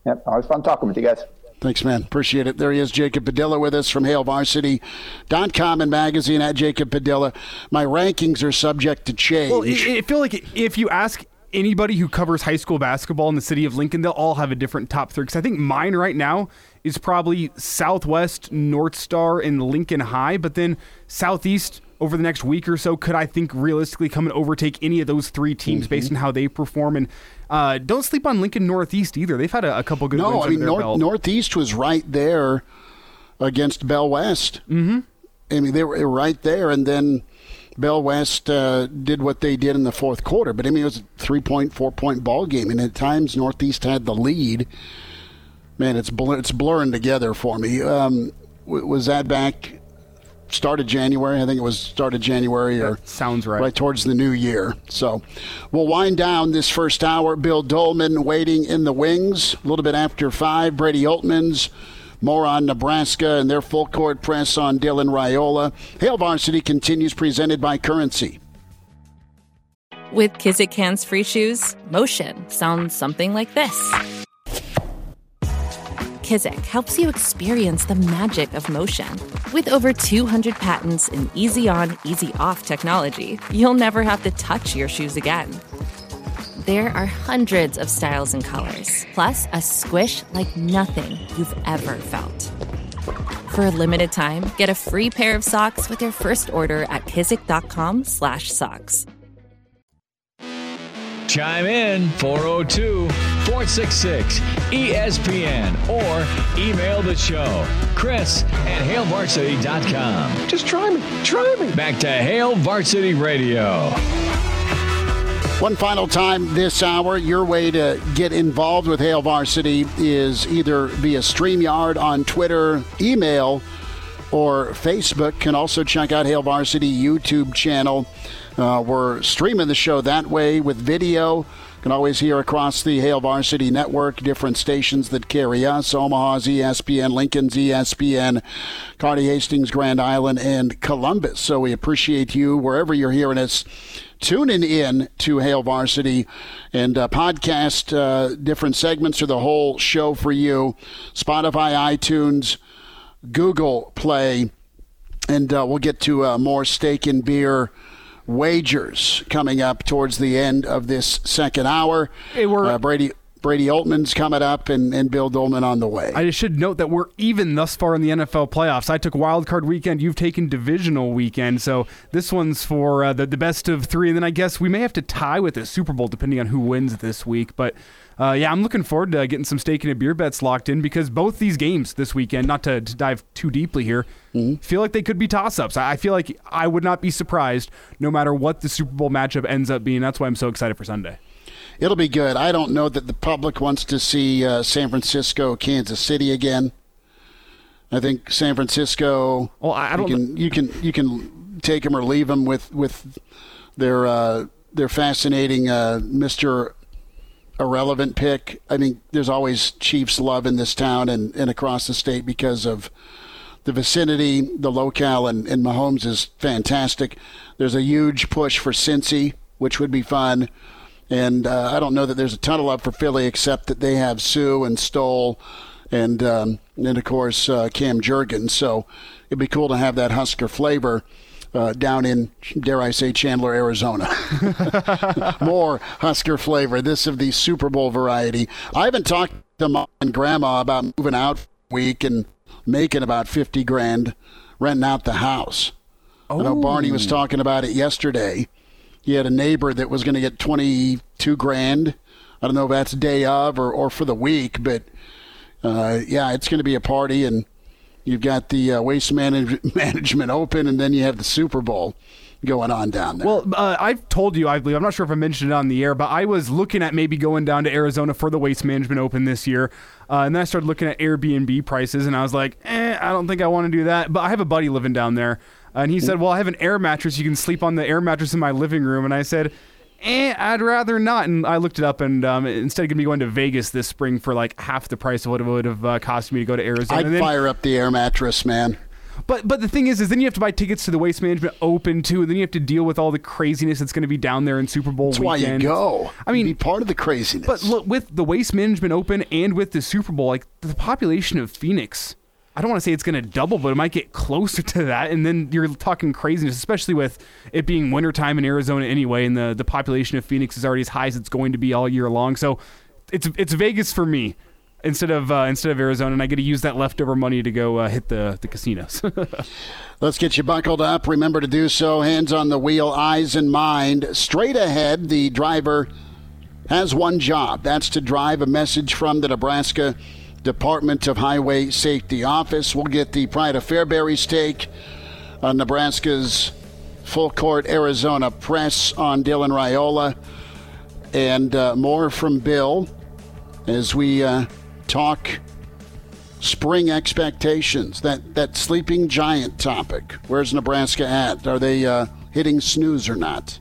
Yep, always fun talking with you guys. Thanks, man. Appreciate it. There he is, Jacob Padilla, with us from HailVarsity.com and magazine at Jacob Padilla. My rankings are subject to change. Well, I feel like if you ask anybody who covers high school basketball in the city of Lincoln, they'll all have a different top three. Because I think mine right now is probably Southwest, North Star, and Lincoln High. But then Southeast over the next week or so could I think realistically come and overtake any of those three teams mm-hmm. based on how they perform. And uh, don't sleep on Lincoln Northeast either. They've had a, a couple good. No, I mean North, Northeast was right there against Bell West. Mm-hmm. I mean they were right there, and then Bell West uh, did what they did in the fourth quarter. But I mean, it was a three point, four point ball game, and at times Northeast had the lead. Man, it's blur- it's blurring together for me. Um, was that back started January? I think it was started January or that sounds right. Right towards the new year. So we'll wind down this first hour. Bill Dolman waiting in the wings a little bit after five. Brady Oltmans more on Nebraska and their full court press on Dylan Raiola. Hail Varsity continues presented by Currency. With Kizik hands free shoes, motion sounds something like this. Kizik helps you experience the magic of motion. With over 200 patents and easy on, easy off technology, you'll never have to touch your shoes again. There are hundreds of styles and colors, plus a squish like nothing you've ever felt. For a limited time, get a free pair of socks with your first order at kizik.com/socks. Chime in 402 466 ESPN or email the show. Chris at HailVarsity.com. Just try me. Try me. Back to Hail Varsity Radio. One final time this hour, your way to get involved with Hail Varsity is either via StreamYard on Twitter, email, or Facebook. Can also check out Hail Varsity YouTube channel. Uh, we're streaming the show that way with video. Can always hear across the Hail Varsity network, different stations that carry us Omaha's ESPN, Lincoln's ESPN, Kearney Hastings, Grand Island, and Columbus. So we appreciate you wherever you're hearing us tuning in to Hail Varsity and uh, podcast uh, different segments or the whole show for you. Spotify, iTunes, Google Play, and uh, we'll get to uh, more steak and beer wagers coming up towards the end of this second hour. Hey, we're- uh, Brady. Brady Oltmans coming up and, and Bill Dolman on the way. I should note that we're even thus far in the NFL playoffs. I took wild card weekend. You've taken divisional weekend. So this one's for uh, the, the best of three. And then I guess we may have to tie with the Super Bowl depending on who wins this week. But uh, yeah, I'm looking forward to getting some steak and a beer bets locked in because both these games this weekend, not to, to dive too deeply here, feel like they could be toss ups. I feel like I would not be surprised no matter what the Super Bowl matchup ends up being. That's why I'm so excited for Sunday. It'll be good. I don't know that the public wants to see uh, San Francisco, Kansas City again. I think San Francisco. Well, I- don't You can you can you can take them or leave them with with their uh, their fascinating uh, Mister Irrelevant pick. I mean, there's always Chiefs love in this town and, and across the state because of the vicinity, the locale, and, and Mahomes is fantastic. There's a huge push for Cincy, which would be fun. And uh, I don't know that there's a ton of love for Philly, except that they have Suh and Stoll, and um, and of course uh, Cam Jurgens. So it'd be cool to have that Husker flavor uh, down in, dare I say, Chandler, Arizona. More Husker flavor. This of the Super Bowl variety. I haven't talked to mom and grandma about moving out for a week and making about fifty grand renting out the house. I know Barney was talking about it yesterday. He had a neighbor that was going to get 22 grand. I don't know if that's day of or, or for the week, but uh, yeah, it's going to be a party. And you've got the uh, Waste manage- Management Open, and then you have the Super Bowl going on down there. Well, uh, I've told you, I believe, I'm not sure if I mentioned it on the air, but I was looking at maybe going down to Arizona for the Waste Management Open this year. Uh, and then I started looking at Airbnb prices, and I was like, eh, I don't think I want to do that. But I have a buddy living down there. And he said, Well, I have an air mattress. You can sleep on the air mattress in my living room. And I said, Eh, I'd rather not. And I looked it up, and um, instead of going to be going to Vegas this spring for like half the price of what it would have uh, cost me to go to Arizona. I'd And then- fire up the air mattress, man. but but the thing is, is then you have to buy tickets to the Waste Management Open too, and then you have to deal with all the craziness that's going to be down there in Super Bowl That's why weekend. you go. I mean, be part of the craziness. but look, with the Waste Management Open and with the Super Bowl, like the population of Phoenix, I don't want to say it's going to double, but it might get closer to that. And then you're talking craziness, especially with it being wintertime in Arizona anyway, and the, the population of Phoenix is already as high as it's going to be all year long. So it's it's Vegas for me instead of uh, instead of Arizona, and I get to use that leftover money to go uh, hit the the casinos. Let's get you buckled up. Remember to do so. Hands on the wheel, eyes in mind. Straight ahead, the driver has one job. That's to drive a message from the Nebraska Department of Highway Safety Office. We'll get the Pride of Fairbury's take on Nebraska's full court Arizona press on Dylan Raiola and uh, more from Bill as we uh, talk spring expectations. That that sleeping giant topic. Where's Nebraska at? Are they uh, hitting snooze or not?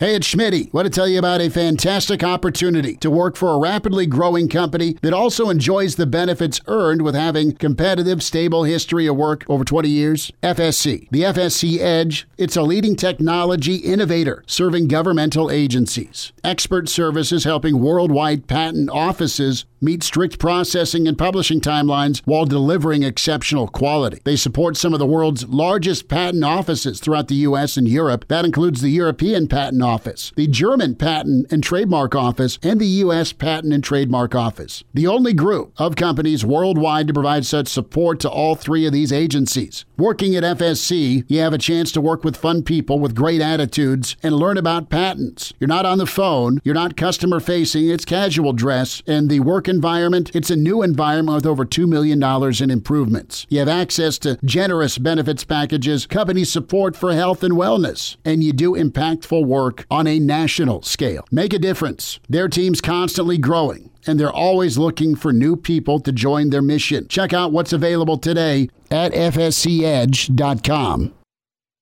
Hey, it's Schmitty. Want to tell you about a fantastic opportunity to work for a rapidly growing company that also enjoys the benefits earned with having competitive, stable history of work over 20 years? FSC. The FSC Edge, it's a leading technology innovator serving governmental agencies. Expert services helping worldwide patent offices meet strict processing and publishing timelines while delivering exceptional quality. They support some of the world's largest patent offices throughout the U.S. and Europe. That includes the European Patent Office, the German Patent and Trademark Office, and the U.S. Patent and Trademark Office. The only group of companies worldwide to provide such support to all three of these agencies. Working at FSC, you have a chance to work with fun people with great attitudes and learn about patents. You're not on the phone, you're not customer facing, it's casual dress, and the work environment, it's a new environment with over $2 million in improvements. You have access to generous benefits packages, company support for health and wellness, and you do impactful work on a national scale. Make a difference. Their team's constantly growing and they're always looking for new people to join their mission. Check out what's available today at fscedge.com.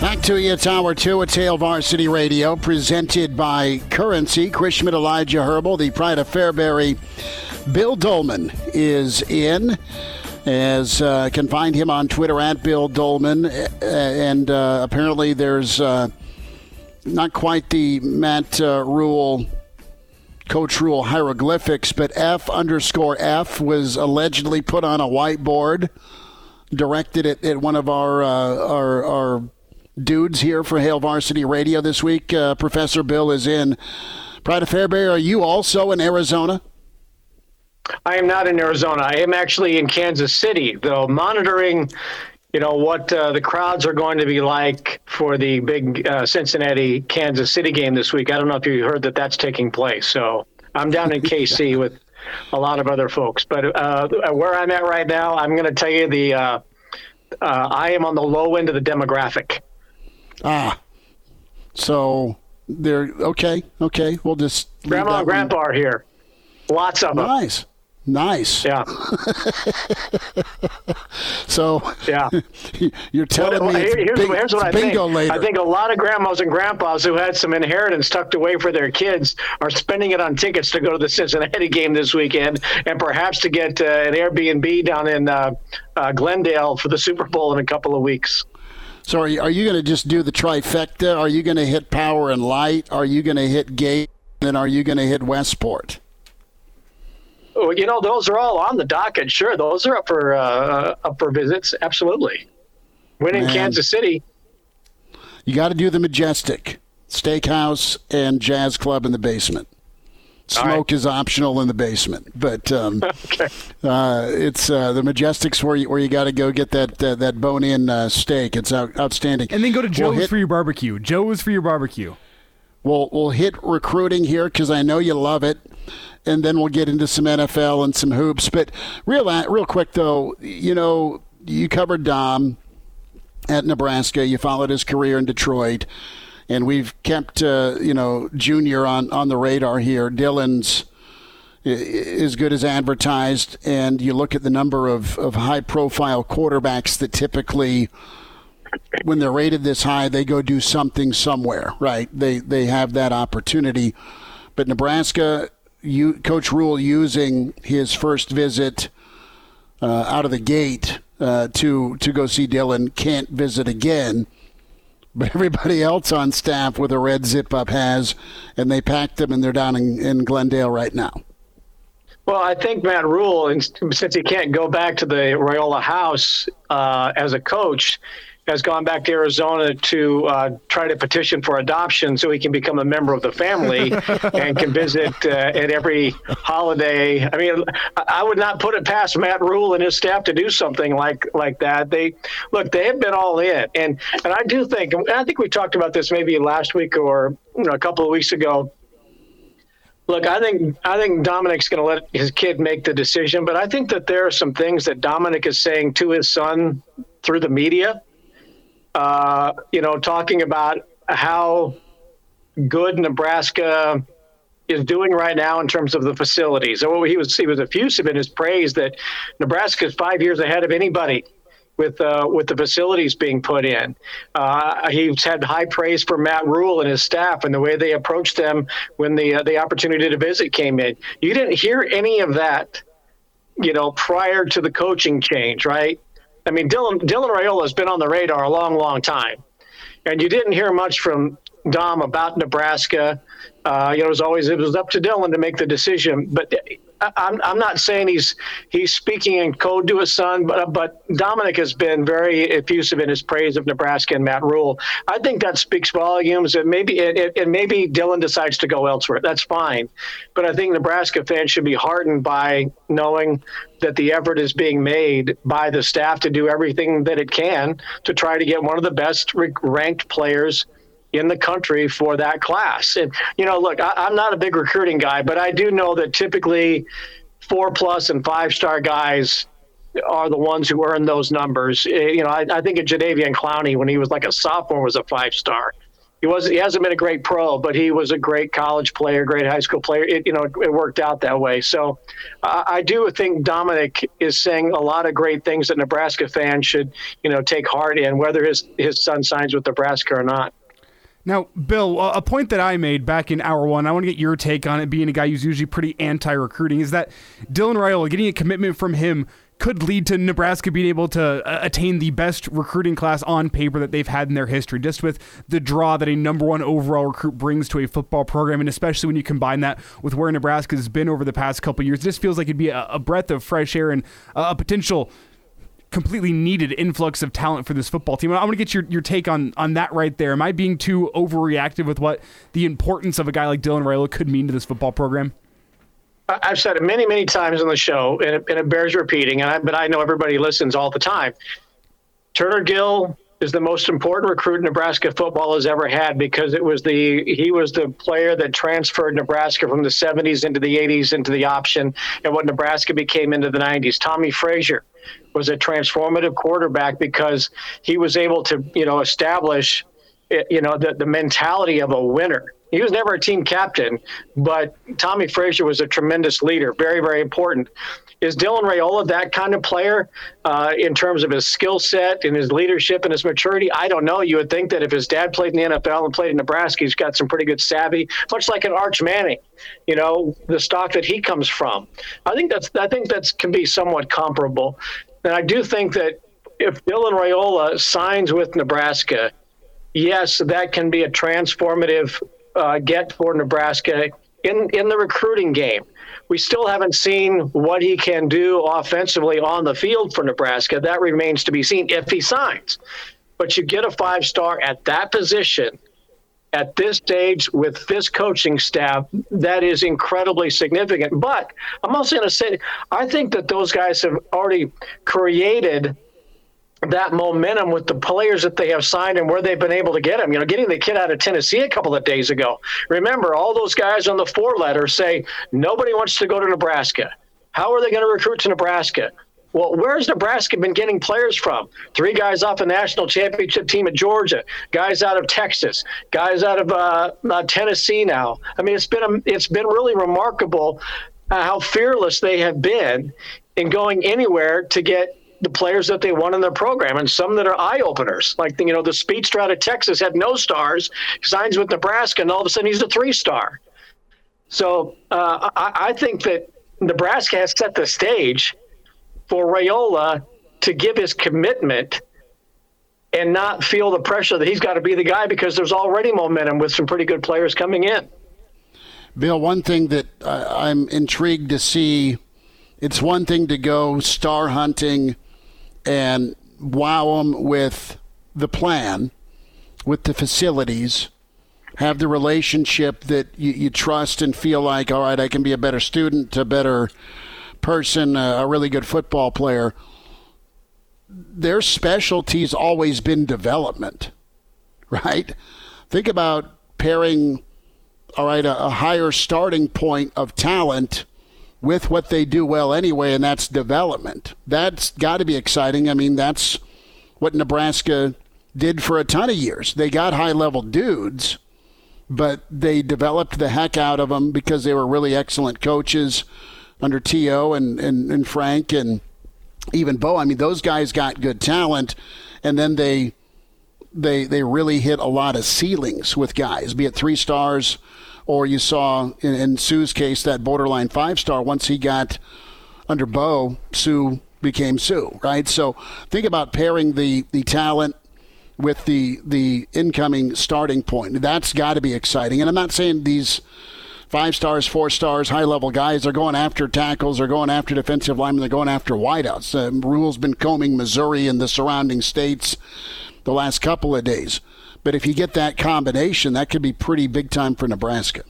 Back to you, it's hour two at Hail Varsity Radio, presented by Currency. Chris Schmitz, Elijah Herbal, the pride of Fairbury. Bill Dolman is in. As uh, can find him on Twitter at Bill Dolman, and uh, apparently there's uh, not quite the Matt uh, Rhule, Coach Rhule hieroglyphics, but F underscore F was allegedly put on a whiteboard, directed at, at one of our uh, our, our dudes here for Hail Varsity Radio this week. Uh, Professor Bill is in. Pride of Fairbury, are you also in Arizona? I am not in Arizona. I am actually in Kansas City, though, monitoring, you know, what uh, the crowds are going to be like for the big uh, Cincinnati Kansas City game this week. I don't know if you heard that that's taking place. So I'm down in KC with a lot of other folks. But uh, where I'm at right now, I'm going to tell you the uh, uh, I am on the low end of the demographic. Ah, so they're okay. Okay, we'll just grandma and grandpa are here. Lots of them. Nice. Nice. Yeah. so yeah, you're telling well, me here's, big, here's what I bingo think. later. I think a lot of grandmas and grandpas who had some inheritance tucked away for their kids are spending it on tickets to go to the Cincinnati game this weekend, and perhaps to get uh, an Airbnb down in uh, uh, Glendale for the Super Bowl in a couple of weeks. So are you, are you going to just do the trifecta? Are you going to hit Power and Light? Are you going to hit Gate? And are you going to hit Westport? Well, you know, those are all on the docket. Sure, those are up for uh, up for visits. Absolutely. Winning Man. Kansas City. You got to do the Majestic Steakhouse and Jazz Club in the basement. Smoke is optional in the basement, but um, Okay. uh, it's uh, the Majestics where you, where you got to go get that uh, that bone-in uh, steak. It's out, outstanding. And then go to We'll Joe's hit- for your barbecue. Joe's for your barbecue. We'll we'll hit recruiting here because I know you love it, and then we'll get into some NFL and some hoops. But real real quick though, you know you covered Dom at Nebraska. You followed his career in Detroit, and we've kept uh, you know Junior on on the radar here. Dylan's as good as advertised, and you look at the number of, of high profile quarterbacks that typically when they're rated this high, they go do something somewhere, right? They they have that opportunity. But Nebraska, you, Coach Rhule using his first visit uh, out of the gate uh, to to go see Dylan, can't visit again. But everybody else on staff with a red zip up has, and they packed them and they're down in, in Glendale right now. Well, I think Matt Rhule, since he can't go back to the Raiola House uh, as a coach, has gone back to Arizona to uh, try to petition for adoption so he can become a member of the family and can visit uh, at every holiday. I mean, I- would not put it past Matt Rhule and his staff to do something like like that. They look, they have been all in, and and I do think, I think we talked about this maybe last week or you know a couple of weeks ago Look, I think I think Dominic's going to let his kid make the decision, but I think that there are some things that Dominic is saying to his son through the media. Uh, you know, talking about how good Nebraska is doing right now in terms of the facilities. So he was he was effusive in his praise that Nebraska is five years ahead of anybody with uh, with the facilities being put in. Uh, he's had high praise for Matt Rhule and his staff and the way they approached them when the uh, the opportunity to visit came in. You didn't hear any of that, you know, prior to the coaching change, right? I mean, Dylan Dylan Raiola has been on the radar a long, long time, and you didn't hear much from Dom about Nebraska. Uh, you know, it was always it was up to Dylan to make the decision, but I'm, I'm not saying he's he's speaking in code to his son, but uh, but Dominic has been very effusive in his praise of Nebraska and Matt Rhule. I think that speaks volumes, and maybe and maybe Dylan decides to go elsewhere. That's fine, but I think Nebraska fans should be heartened by knowing that the effort is being made by the staff to do everything that it can to try to get one of the best ranked players in the country for that class. And, you know, look, I, am not a big recruiting guy, but I do know that typically four plus and five star guys are the ones who earn those numbers. Eh, you know, I, I think of Jadeveon Clowney when he was like a sophomore was a five star. He was he hasn't been a great pro, but he was a great college player, great high school player. It, you know, it worked out that way. So uh, I do think Dominic is saying a lot of great things that Nebraska fans should, you know, take heart in, whether his his son signs with Nebraska or not. Now, Bill, a point that I made back in hour one, I want to get your take on it, being a guy who's usually pretty anti recruiting, is that Dylan Raiola, getting a commitment from him could lead to Nebraska being able to uh, attain the best recruiting class on paper that they've had in their history, just with the draw that a number one overall recruit brings to a football program, and especially when you combine that with where Nebraska has been over the past couple years. It just feels like it'd be a breath of fresh air and a potential completely needed influx of talent for this football team. I want to get your, your take on on that right there. Am I being too overreactive with what the importance of a guy like Dylan Raiola could mean to this football program? I've said it many, many times on the show, and it, and it bears repeating. And I, but I know everybody listens all the time. Turner Gill is the most important recruit Nebraska football has ever had because it was the he was the player that transferred Nebraska from the 70s into the 80s into the option and what Nebraska became into the 90s. Tommie Frazier was a transformative quarterback because he was able to you know establish you know the, the mentality of a winner he was never a team captain, but Tommie Frazier was a tremendous leader, very, very important. Is Dylan Raiola that kind of player uh, in terms of his skill set and his leadership and his maturity? I don't know. You would think that if his dad played in the NFL and played in Nebraska, he's got some pretty good savvy, much like an Arch Manning. You know, the stock that he comes from. I think that's I think that can be somewhat comparable, and I do think that if Dylan Raiola signs with Nebraska, yes, that can be a transformative uh, get for Nebraska in in the recruiting game. We still haven't seen what he can do offensively on the field for Nebraska. That remains to be seen if he signs. But you get a five star at that position at this stage with this coaching staff, that is incredibly significant. But I'm also going to say, I think that those guys have already created that momentum with the players that they have signed and where they've been able to get them. You know, getting the kid out of Tennessee a couple of days ago. Remember, all those guys on the four letter say nobody wants to go to Nebraska. How are they going to recruit to Nebraska? Well, where's Nebraska been getting players from? Three guys off a national championship team at Georgia, guys out of Texas, guys out of uh, uh, Tennessee. Now, I mean, it's been a, it's been really remarkable uh, how fearless they have been in going anywhere to get the players that they want in their program and some that are eye openers. Like, you know, the speedster out of Texas had no stars, signs with Nebraska, and all of a sudden he's a three star. So uh, I, I, think that Nebraska has set the stage for Raiola to give his commitment and not feel the pressure that he's got to be the guy because there's already momentum with some pretty good players coming in. Bill, one thing that I'm intrigued to see it's one thing to go star hunting and wow them with the plan, with the facilities, have the relationship that you, you, trust and feel like, all right, I can be a better student, a better person, a really good football player. Their specialty's always been development, right? Think about pairing all right, a, a higher starting point of talent with what they do well anyway, and that's development. That's got to be exciting. I mean, that's what Nebraska did for a ton of years. They got high level dudes, but they developed the heck out of them because they were really excellent coaches under T.O. and, and, and Frank and even Bo. I mean, those guys got good talent, and then they they they really hit a lot of ceilings with guys, be it three stars or you saw in, in Suh's case that borderline five star. Once he got under Bo, Suh became Suh, right? So think about pairing the the talent with the the incoming starting point. That's got to be exciting. And I'm not saying these five stars, four stars, high level guys. They're going after tackles, they're going after defensive linemen, they're going after wideouts. Uh, Rhule's been combing Missouri and the surrounding states the last couple of days. But if you get that combination, that could be pretty big time for Nebraska.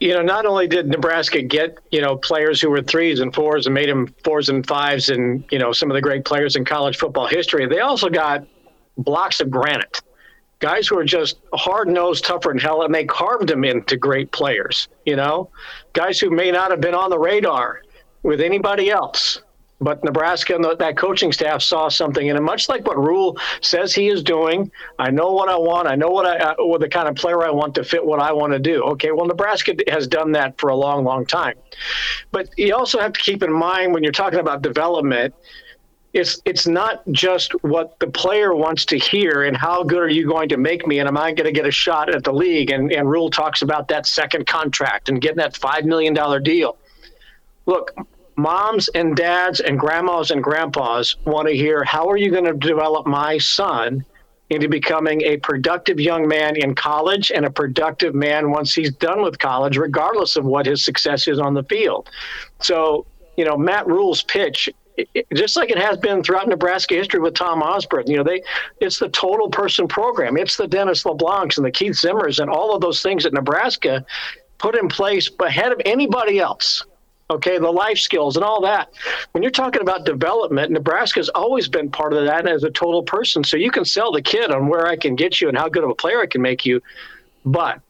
You know, not only did Nebraska get, you know, players who were threes and fours and made them fours and fives and, you know, some of the great players in college football history, they also got blocks of granite. Guys who are just hard nosed, tougher than hell, and they carved them into great players, you know? Guys who may not have been on the radar with anybody else but Nebraska and the, that coaching staff saw something in much like what Rhule says he is doing. I know what I want. I know what I uh, what the kind of player I want to fit what I want to do. Okay, well, Nebraska has done that for a long, long time. But you also have to keep in mind when you're talking about development. It's, it's not just what the player wants to hear and how good are you going to make me and am I going to get a shot at the league and, and Rhule talks about that second contract and getting that $5 million deal. Look, moms and dads and grandmas and grandpas want to hear how are you going to develop my son into becoming a productive young man in college and a productive man once he's done with college, regardless of what his success is on the field. So, you know, Matt Rhule's pitch, just like it has been throughout Nebraska history with Tom Osborne, you know, they it's the total person program. It's the Dennis LeBlancs and the Keith Zimmers and all of those things that Nebraska put in place ahead of anybody else okay, the life skills and all that. When you're talking about development, Nebraska's always been part of that as a total person. So you can sell the kid on where I can get you and how good of a player I can make you. But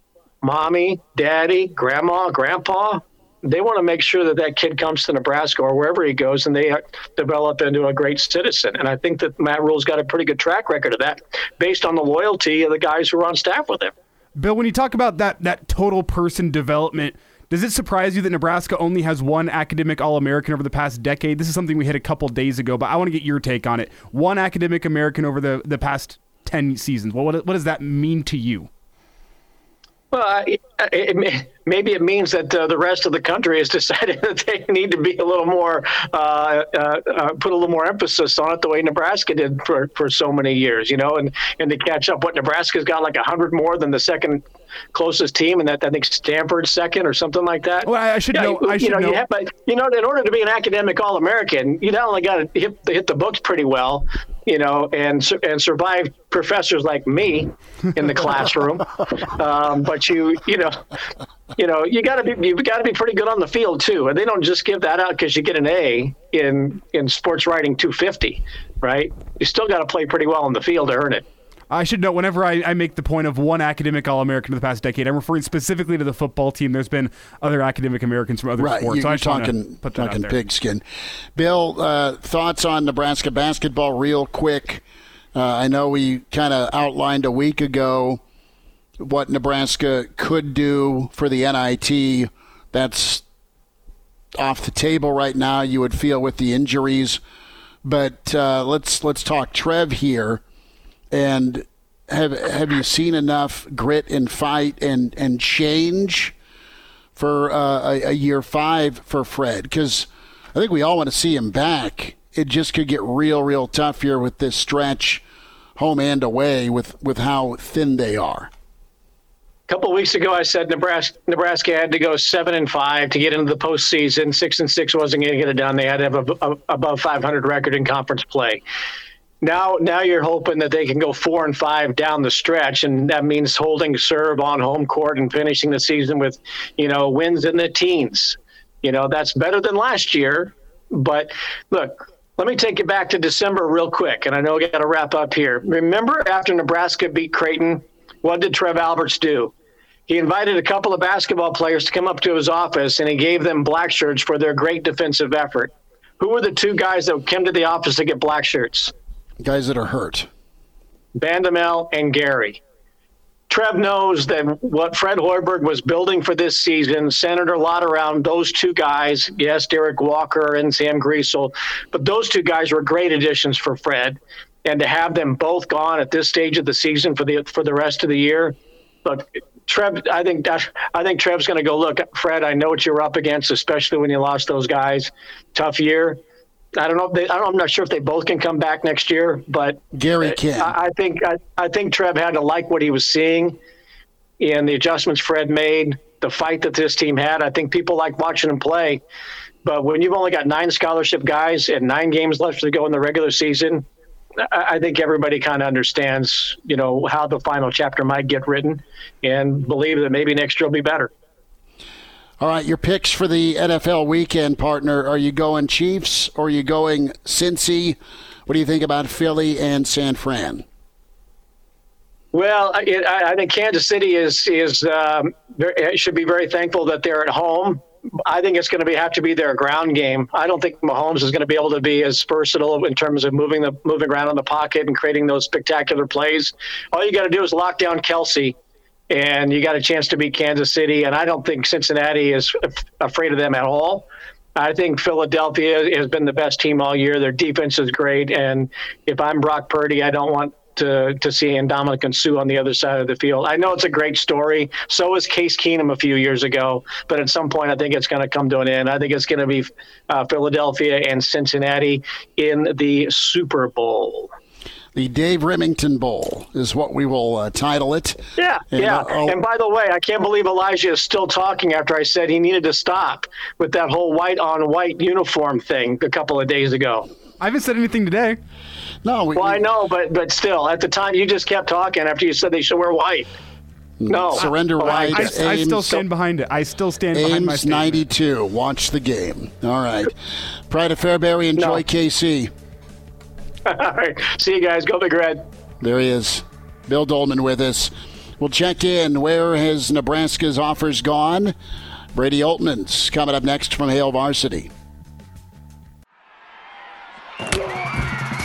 mommy, daddy, grandma, grandpa, they want to make sure that that kid comes to Nebraska or wherever he goes and they uh, develop into a great citizen. And I think that Matt Rhule's got a pretty good track record of that based on the loyalty of the guys who are on staff with him. Bill, when you talk about that that total person development – does it surprise you that Nebraska only has one academic All American over the past decade? This is something we hit a couple days ago, but I want to get your take on it. One academic American over the, the past 10 seasons. Well, what, what does that mean to you? Well, it, it, maybe it means that uh, the rest of the country has decided that they need to be a little more, uh, uh, uh, put a little more emphasis on it, the way Nebraska did for, for so many years, you know, and, and to catch up. What Nebraska's got like a hundred more than the second closest team, and that I think Stanford's second or something like that. Well, I should yeah, know. I should you know, know. You have, but you know, in order to be an academic All-American, you not only got to hit, hit the books pretty well, you know, and and survive professors like me in the classroom, um, but you you know you know, you got to be you got to be pretty good on the field too. And they don't just give that out because you get an A in in sports writing 250, right? You still got to play pretty well on the field to earn it. I should note whenever I, I make the point of one academic All American in the past decade, I'm referring specifically to the football team. There's been other academic Americans from other right. sports. You're, so you're talking, talking pigskin. Bill, uh, thoughts on Nebraska basketball, real quick. Uh, I know we kind of outlined a week ago what Nebraska could do for the NIT. That's off the table right now. You would feel with the injuries, but uh, let's let's talk Trev here. And have have you seen enough grit and fight and and change for uh, a, a year five for Fred? Because I think we all want to see him back. It just could get real, real tough here with this stretch, home and away, with with how thin they are A couple weeks ago, I said Nebraska, Nebraska had to go seven and five to get into the postseason. Six and six wasn't going to get it done. They had to have a, a, above 500 record in conference play. Now, now you're hoping that they can go four and five down the stretch, and that means holding serve on home court and finishing the season with, you know, wins in the teens. You know, that's better than last year. But look, let me take you back to December real quick, and I know we got to wrap up here. Remember after Nebraska beat Creighton, what did Trev Alberts do? he invited a couple of basketball players to come up to his office and he gave them black shirts for their great defensive effort. Who were the two guys that came to the office to get black shirts? Guys that are hurt. Bandoumel and Gary. Trev knows that what Fred Hoiberg was building for this season centered a lot around those two guys. Yes, Derek Walker and Sam Griesel, but those two guys were great additions for Fred. And to have them both gone at this stage of the season for the for the rest of the year, look, Trev, I think I think Trev's going to go look. Fred, I know what you're up against, especially when you lost those guys. Tough year. I don't know. If they, I am not sure if they both can come back next year, but Gary can. I, I think I, I think Trev had to like what he was seeing, and the adjustments Fred made, the fight that this team had. I think people like watching him play, but when you've only got nine scholarship guys and nine games left to go in the regular season, I, I think everybody kind of understands, you know, how the final chapter might get written, and believe that maybe next year will be better. All right, your picks for the NFL weekend, partner. Are you going Chiefs or are you going Cincy? What do you think about Philly and San Fran? Well, I, I think Kansas City is is um, should be very thankful that they're at home. I think it's going to be have to be their ground game. I don't think Mahomes is going to be able to be as versatile in terms of moving the moving around in the pocket and creating those spectacular plays. All you got to do is lock down Kelce and you got a chance to beat Kansas City. And I don't think Cincinnati is afraid of them at all. I think Philadelphia has been the best team all year. Their defense is great, and if I'm Brock Purdy, I don't want to to see and Suh on the other side of the field. I know it's a great story. So was Case Keenum a few years ago, but at some point, I think it's going to come to an end. I think it's going to be uh, Philadelphia and Cincinnati in the Super Bowl. The Dave Rimington Bowl is what we will uh, title it. Yeah, and yeah. I'll, and by the way, I can't believe Elijah is still talking after I said he needed to stop with that whole white on white uniform thing a couple of days ago. I haven't said anything today. No, we, well, we, I know, but but still, at the time, you just kept talking after you said they should wear white. No, surrender white. I, I, I, still stand behind it. I still stand Ames behind my statement. 92. Watch the game. All right. Pride of Fairbury. Enjoy no. KC. All right. See you guys. Go Big Red. There he is. Bill Dolman with us. We'll check in. Where has Nebraska's offers gone? Brady Oltmans coming up next from Hail Varsity.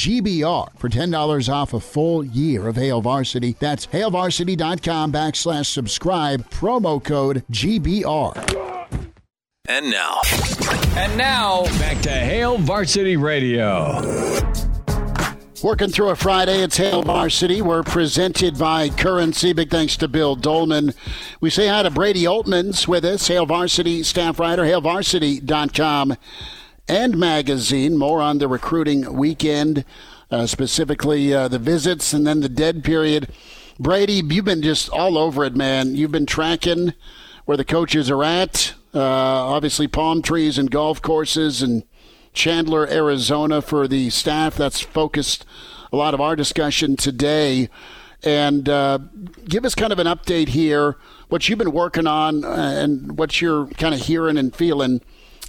GBR for $10 off a full year of Hail Varsity. That's hailvarsity.com backslash subscribe, promo code GBR. And now. And now, back to Hail Varsity Radio. Working through a Friday, it's Hail Varsity. We're presented by Currency. Big thanks to Bill Dolman. We say hi to Brady Oltmans with us, Hail Varsity staff writer, hailvarsity.com and magazine. More on the recruiting weekend, uh, specifically uh, the visits and then the dead period. Brady, you've been just all over it, man. You've been tracking where the coaches are at. Uh, obviously, palm trees and golf courses and Chandler, Arizona for the staff. That's focused a lot of our discussion today. And uh, give us kind of an update here, what you've been working on uh, and what you're kind of hearing and feeling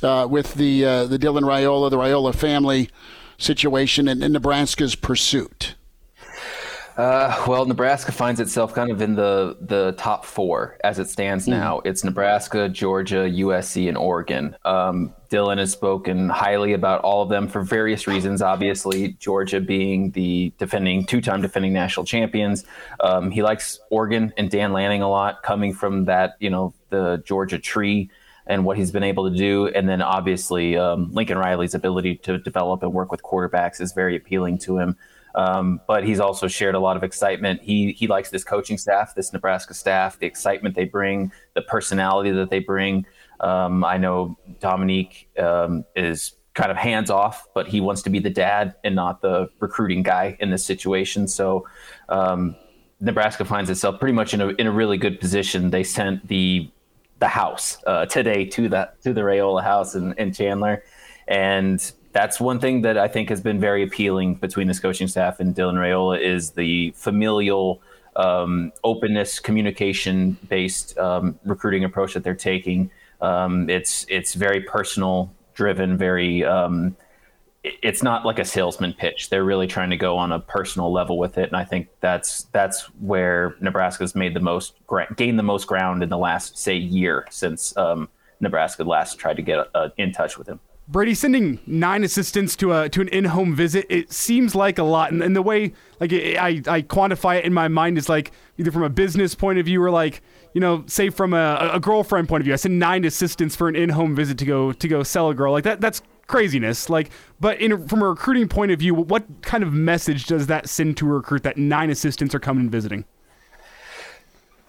uh, with the uh, the Dylan Raiola, the Raiola family situation, and, and Nebraska's pursuit? Uh, well, Nebraska finds itself kind of in the the top four as it stands mm now. It's Nebraska, Georgia, USC, and Oregon. Um, Dylan has spoken highly about all of them for various reasons. Obviously, Georgia being the defending two-time defending national champions. Um, he likes Oregon and Dan Lanning a lot, coming from that you know the Georgia tree and what he's been able to do. And then obviously, um, Lincoln Riley's ability to develop and work with quarterbacks is very appealing to him. Um, but he's also shared a lot of excitement. He he likes this coaching staff, this Nebraska staff, the excitement they bring, the personality that they bring. Um, I know Dominique um, is kind of hands off, but he wants to be the dad and not the recruiting guy in this situation. So um, Nebraska finds itself pretty much in a in a really good position. They sent the the house uh, today to that to the Raiola house in, in Chandler, and that's one thing that I think has been very appealing between this coaching staff and Dylan Raiola is the familial um, openness, communication based um, recruiting approach that they're taking. Um, it's it's very personal driven, very um, it's not like a salesman pitch. They're really trying to go on a personal level with it, and I think that's that's where Nebraska's made the most gained the most ground in the last say year since um, Nebraska last tried to get uh, in touch with him. Brady sending nine assistants to a to an in-home visit. It seems like a lot, and, and the way like I I quantify it in my mind is like either from a business point of view or like you know say from a, a girlfriend point of view. I send nine assistants for an in-home visit to go to go sell a girl like that. That's craziness. Like, but in from a recruiting point of view, what kind of message does that send to a recruit that nine assistants are coming and visiting?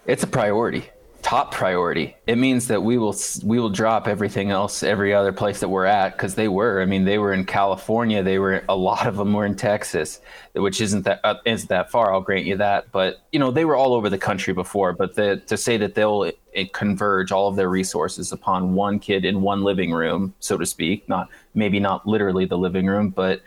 It's a priority top priority. It means that we will we will drop everything else, every other place that we're at, because they were. I mean, they were in California. They were a lot of them were in Texas, which isn't that uh, isn't that far. I'll grant you that. But you know, they were all over the country before. But the, to say that they'll converge all of their resources upon one kid in one living room, so to speak, not maybe not literally the living room, but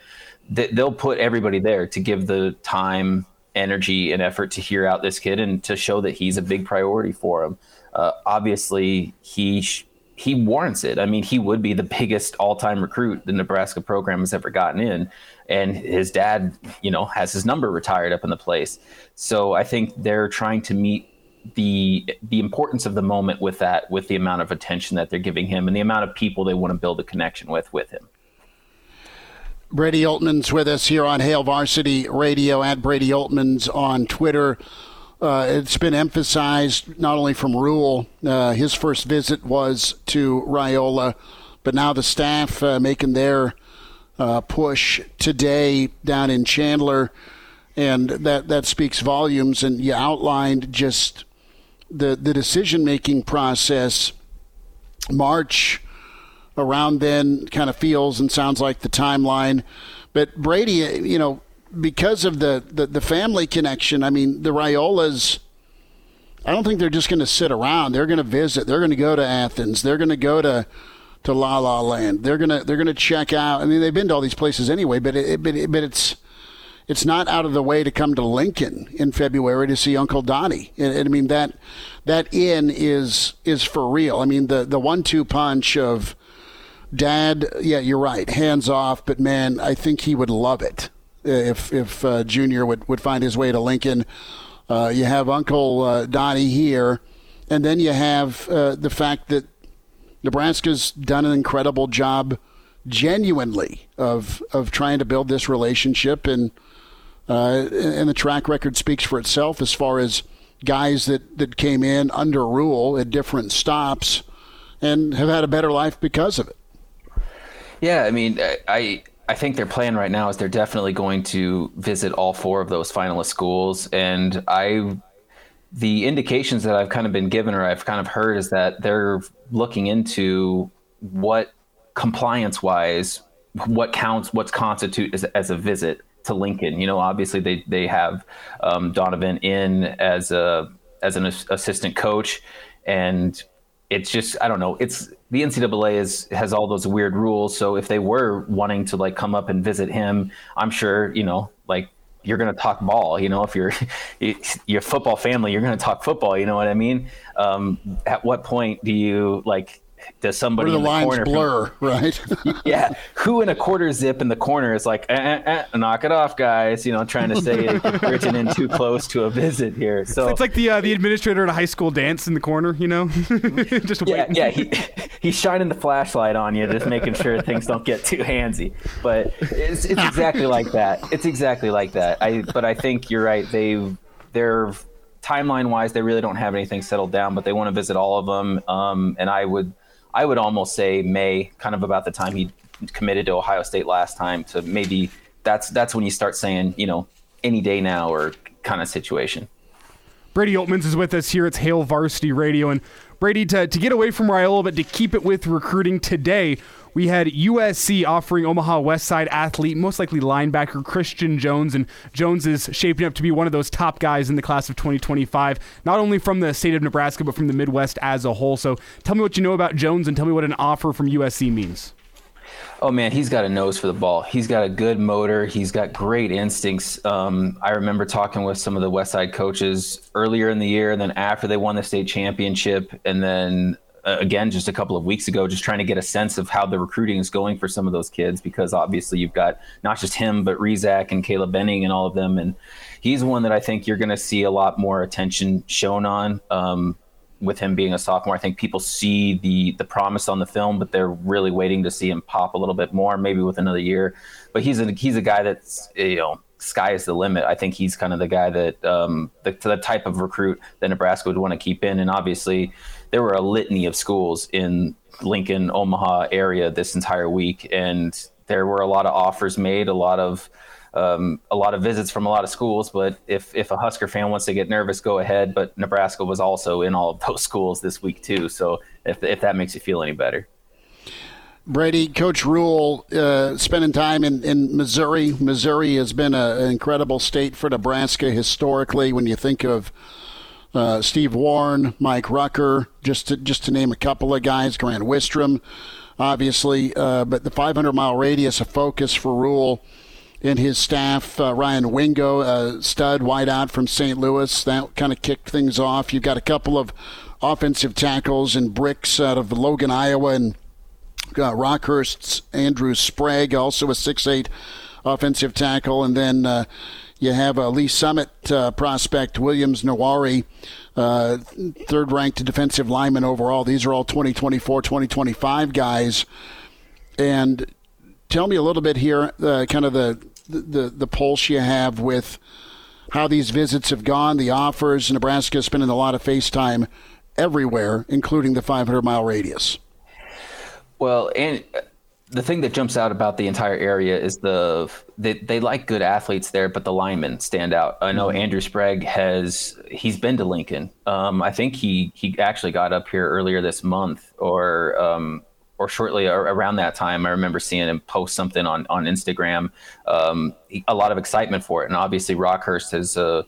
they'll put everybody there to give the time energy and effort to hear out this kid and to show that he's a big priority for him. Uh, obviously, he sh- he warrants it. I mean, he would be the biggest all-time recruit the Nebraska program has ever gotten in, and his dad, you know, has his number retired up in the place. So I think they're trying to meet the the importance of the moment with that, with the amount of attention that they're giving him, and the amount of people they want to build a connection with with him. Brady Oltmans with us here on Hail Varsity Radio at Brady Oltmans on Twitter. Uh, it's been emphasized not only from Rhule, uh, his first visit was to Raiola, but now the staff uh, making their uh, push today down in Chandler, and that that speaks volumes. And you outlined just the the decision making process. March around then kind of feels and sounds like the timeline. But Brady, you know, because of the, the, the family connection, I mean, the Raiolas, I don't think they're just going to sit around. They're going to visit. They're going to go to Athens. They're going to go to to La La Land. They're gonna they're gonna check out. I mean, they've been to all these places anyway, but it, but, it, but it's it's not out of the way to come to Lincoln in February to see Uncle Donnie. And, and I mean that that inn is is for real. I mean the the one two punch of Dad, yeah, you're right, hands off. But man, I think he would love it if if uh, Junior would would find his way to Lincoln. Uh, you have Uncle uh, Donnie here, and then you have uh, the fact that Nebraska's done an incredible job, genuinely, of of trying to build this relationship, and uh, and the track record speaks for itself as far as guys that that came in under Rhule at different stops and have had a better life because of it. Yeah, I mean, I I think their plan right now is they're definitely going to visit all four of those finalist schools, and I the indications that I've kind of been given or I've kind of heard is that they're looking into what compliance wise what counts what's constitute as, as a visit to Lincoln. You know, obviously they they have um, Donovan in as a as an assistant coach, and it's just I don't know. It's the NCAA is has all those weird rules. So if they were wanting to like come up and visit him, I'm sure you know like you're going to talk ball. You know, if you're your football family, you're going to talk football. You know what I mean? Um, at what point do you like does somebody Where the, the lines corner blur, right? yeah, who in a quarter zip in the corner is like, eh, eh, eh, knock it off, guys? You know, trying to say you're in too close to a visit here. So it's like the uh, the administrator at a high school dance in the corner, you know, just yeah, waiting. yeah. He, he's shining the flashlight on you, just making sure things don't get too handsy. But it's it's exactly like that. It's exactly like that. I but I think you're right. They they're timeline wise, they really don't have anything settled down, but they want to visit all of them. Um, and I would I would almost say May, kind of about the time he committed to Ohio State last time. To maybe that's that's when you start saying, you know, any day now or kind of situation. Brady Oltmans is with us here. It's Hail Varsity Radio. And Brady, to, to get away from Raiola, but to keep it with recruiting today, we had USC offering Omaha West Side athlete, most likely linebacker Christian Jones, and Jones is shaping up to be one of those top guys in the class of 2025, not only from the state of Nebraska, but from the Midwest as a whole. So tell me what you know about Jones and tell me what an offer from USC means. Oh man, he's got a nose for the ball. He's got a good motor. He's got great instincts. Um, I remember talking with some of the West Side coaches earlier in the year, and then after they won the state championship, and then uh, again just a couple of weeks ago, just trying to get a sense of how the recruiting is going for some of those kids because obviously you've got not just him but Rezac and Caleb Benning and all of them, and he's one that I think you're going to see a lot more attention shown on. Um, with him being a sophomore, I think people see the the promise on the film, but they're really waiting to see him pop a little bit more, maybe with another year. But he's a he's a guy that's you know sky is the limit. I think he's kind of the guy that um, the, the type of recruit that Nebraska would want to keep in, and obviously there were a litany of schools in Lincoln, Omaha area this entire week, and there were a lot of offers made, a lot of um, a lot of visits from a lot of schools. But if if a Husker fan wants to get nervous, go ahead. But Nebraska was also in all of those schools this week too. So if if that makes you feel any better. Brady, Coach Rhule, uh, spending time in, in Missouri. Missouri has been a, an incredible state for Nebraska historically. When you think of uh, Steve Warren, Mike Rucker, just to, just to name a couple of guys, Grant Wistrom, obviously. Uh, but the 500 mile radius, a focus for Rhule and his staff. Uh, Ryan Wingo, stud wideout from St. Louis, that kind of kicked things off. You've got a couple of offensive tackles and Brix out of Logan, Iowa, and uh, Rockhurst's Andrew Sprague, also a six-eight offensive tackle, and then. Uh, you have a Lee Summit uh, prospect, Williams Nwaneri, uh, third ranked defensive lineman overall. These are all 2024, 2025 guys. And tell me a little bit here, uh, kind of the, the, the pulse you have with how these visits have gone, the offers. Nebraska spending a lot of FaceTime everywhere, including the 500 mile radius. Well, and the thing that jumps out about the entire area is the they, they like good athletes there, but the linemen stand out. I know mm-hmm. Andrew Sprague has he's been to Lincoln. Um, I think he he actually got up here earlier this month or um, or shortly around that time. I remember seeing him post something on on Instagram. Um, a lot of excitement for it, and obviously Rockhurst has. Uh,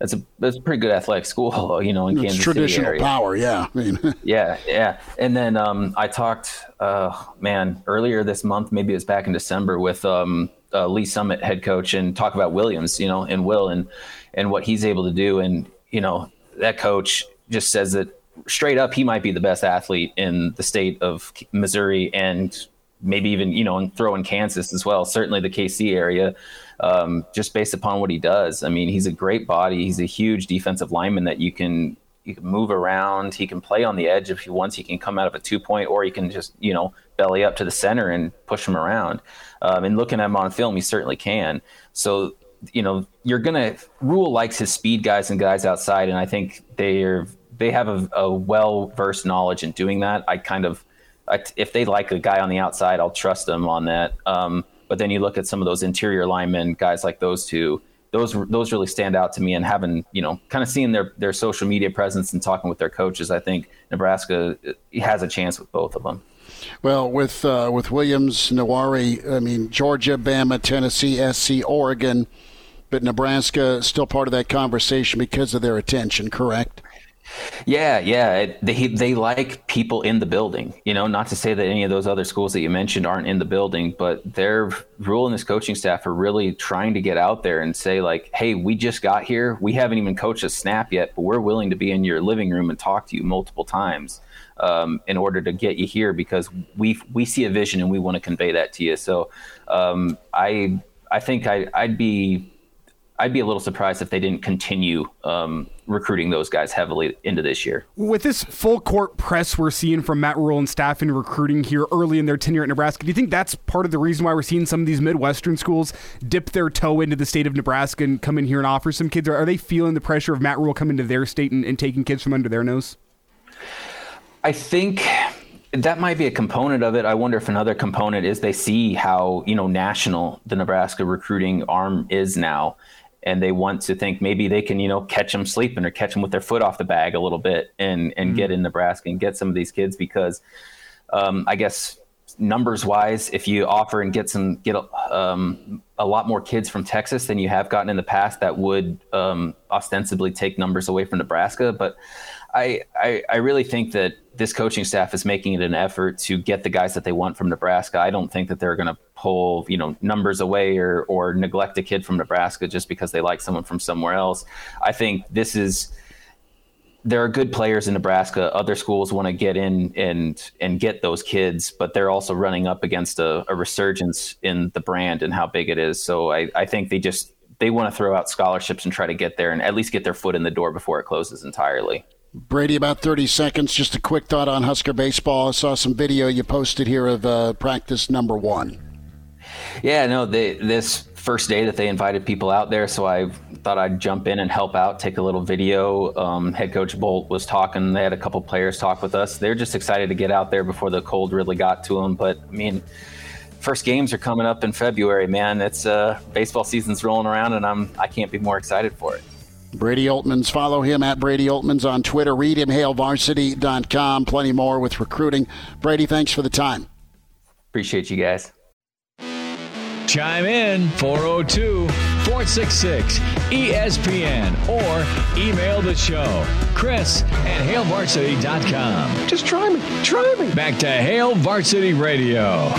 that's a that's a pretty good athletic school, you know, in it's Kansas traditional City area. power, yeah. I mean, yeah, yeah. And then um, I talked, uh, man, earlier this month, maybe it was back in December, with um, uh, Lee Summit head coach, and talk about Williams, you know, and Will, and and what he's able to do, and you know, that coach just says that straight up, he might be the best athlete in the state of Missouri, and maybe even you know, and throw in Kansas as well. Certainly the KC area um, just based upon what he does. I mean, he's a great body. He's a huge defensive lineman that you can you can move around. He can play on the edge if he wants. He can come out of a two point, or he can just you know belly up to the center and push him around. Um, and looking at him on film, he certainly can. So you know you're gonna Rhule likes his speed guys and guys outside, and I think they're they have a, a well versed knowledge in doing that. I kind of I, if they like a guy on the outside, I'll trust them on that. Um, but then you look at some of those interior linemen, guys like those two. Those those really stand out to me, and having you know kind of seeing their their social media presence and talking with their coaches, I think Nebraska uh, has a chance with both of them. Well, with uh, with Williams, Nwaneri, I mean Georgia, Bama, Tennessee, SC, Oregon, but Nebraska still part of that conversation because of their attention. Correct? Yeah, yeah. They they like people in the building. You know, not to say that any of those other schools that you mentioned aren't in the building, but their Rhule and his coaching staff are really trying to get out there and say like, "Hey, we just got here. We haven't even coached a snap yet, but we're willing to be in your living room and talk to you multiple times." Um, in order to get you here because we we see a vision and we want to convey that to you. So um, I I think I, I'd be I'd be a little surprised if they didn't continue um, recruiting those guys heavily into this year. With this full court press we're seeing from Matt Rhule and staff in recruiting here early in their tenure at Nebraska, do you think that's part of the reason why we're seeing some of these Midwestern schools dip their toe into the state of Nebraska and come in here and offer some kids? Or are they feeling the pressure of Matt Rhule coming to their state and, and taking kids from under their nose? I think that might be a component of it. I wonder if another component is they see how you know national the Nebraska recruiting arm is now, and they want to think maybe they can, you know, catch them sleeping or catch them with their foot off the bag a little bit and and mm-hmm. get in Nebraska and get some of these kids because um, I guess numbers wise, if you offer and get some get um, a lot more kids from Texas than you have gotten in the past, that would um, ostensibly take numbers away from Nebraska. But I, I, I really think that this coaching staff is making it an effort to get the guys that they want from Nebraska. I don't think that they're going to pull you know numbers away or or neglect a kid from Nebraska just because they like someone from somewhere else. I think this is there are good players in Nebraska. Other schools want to get in and and get those kids, but they're also running up against a, a resurgence in the brand and how big it is. So I, I think they just they want to throw out scholarships and try to get there and at least get their foot in the door before it closes entirely. Brady, about 30 seconds. Just a quick thought on Husker baseball. I saw some video you posted here of uh, practice number one. Yeah, no, they, this first day that they invited people out there, so I thought I'd jump in and help out, take a little video. Um, head coach Bolt was talking. They had a couple players talk with us. They're just excited to get out there before the cold really got to them. But I mean, first games are coming up in February, man. It's uh, baseball season's rolling around, and I'm I can't be more excited for it. Brady Oltmans. Follow him at Brady Oltmans on Twitter. Read him, hailvarsity.com. Plenty more with recruiting. Brady, thanks for the time. Appreciate you guys. Chime in 402 466 ESPN or email the show. Chris at hailvarsity.com. Just try me. Try me. Back to Hail Varsity Radio.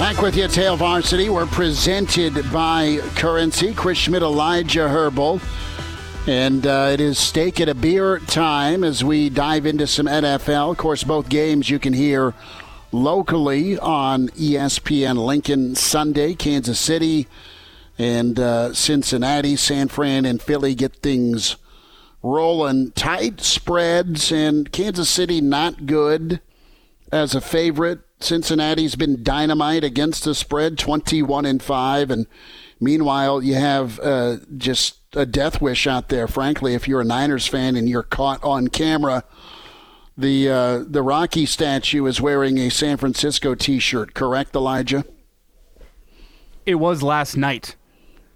Back with you, Hail Varsity. We're presented by Currency. Chris Schmitz, Elijah Herbal. And uh, it is steak at a beer time as we dive into some NFL. Of course, both games you can hear locally on ESPN Lincoln Sunday, Kansas City and uh, Cincinnati, San Fran, and Philly get things rolling. Tight spreads, and Kansas City not good as a favorite. Cincinnati's been dynamite against the spread, 21 and 5. And meanwhile, you have uh, just a death wish out there, frankly, if you're a Niners fan and you're caught on camera the uh, the Rocky statue is wearing a San Francisco T-shirt, correct, Elijah? It was last night.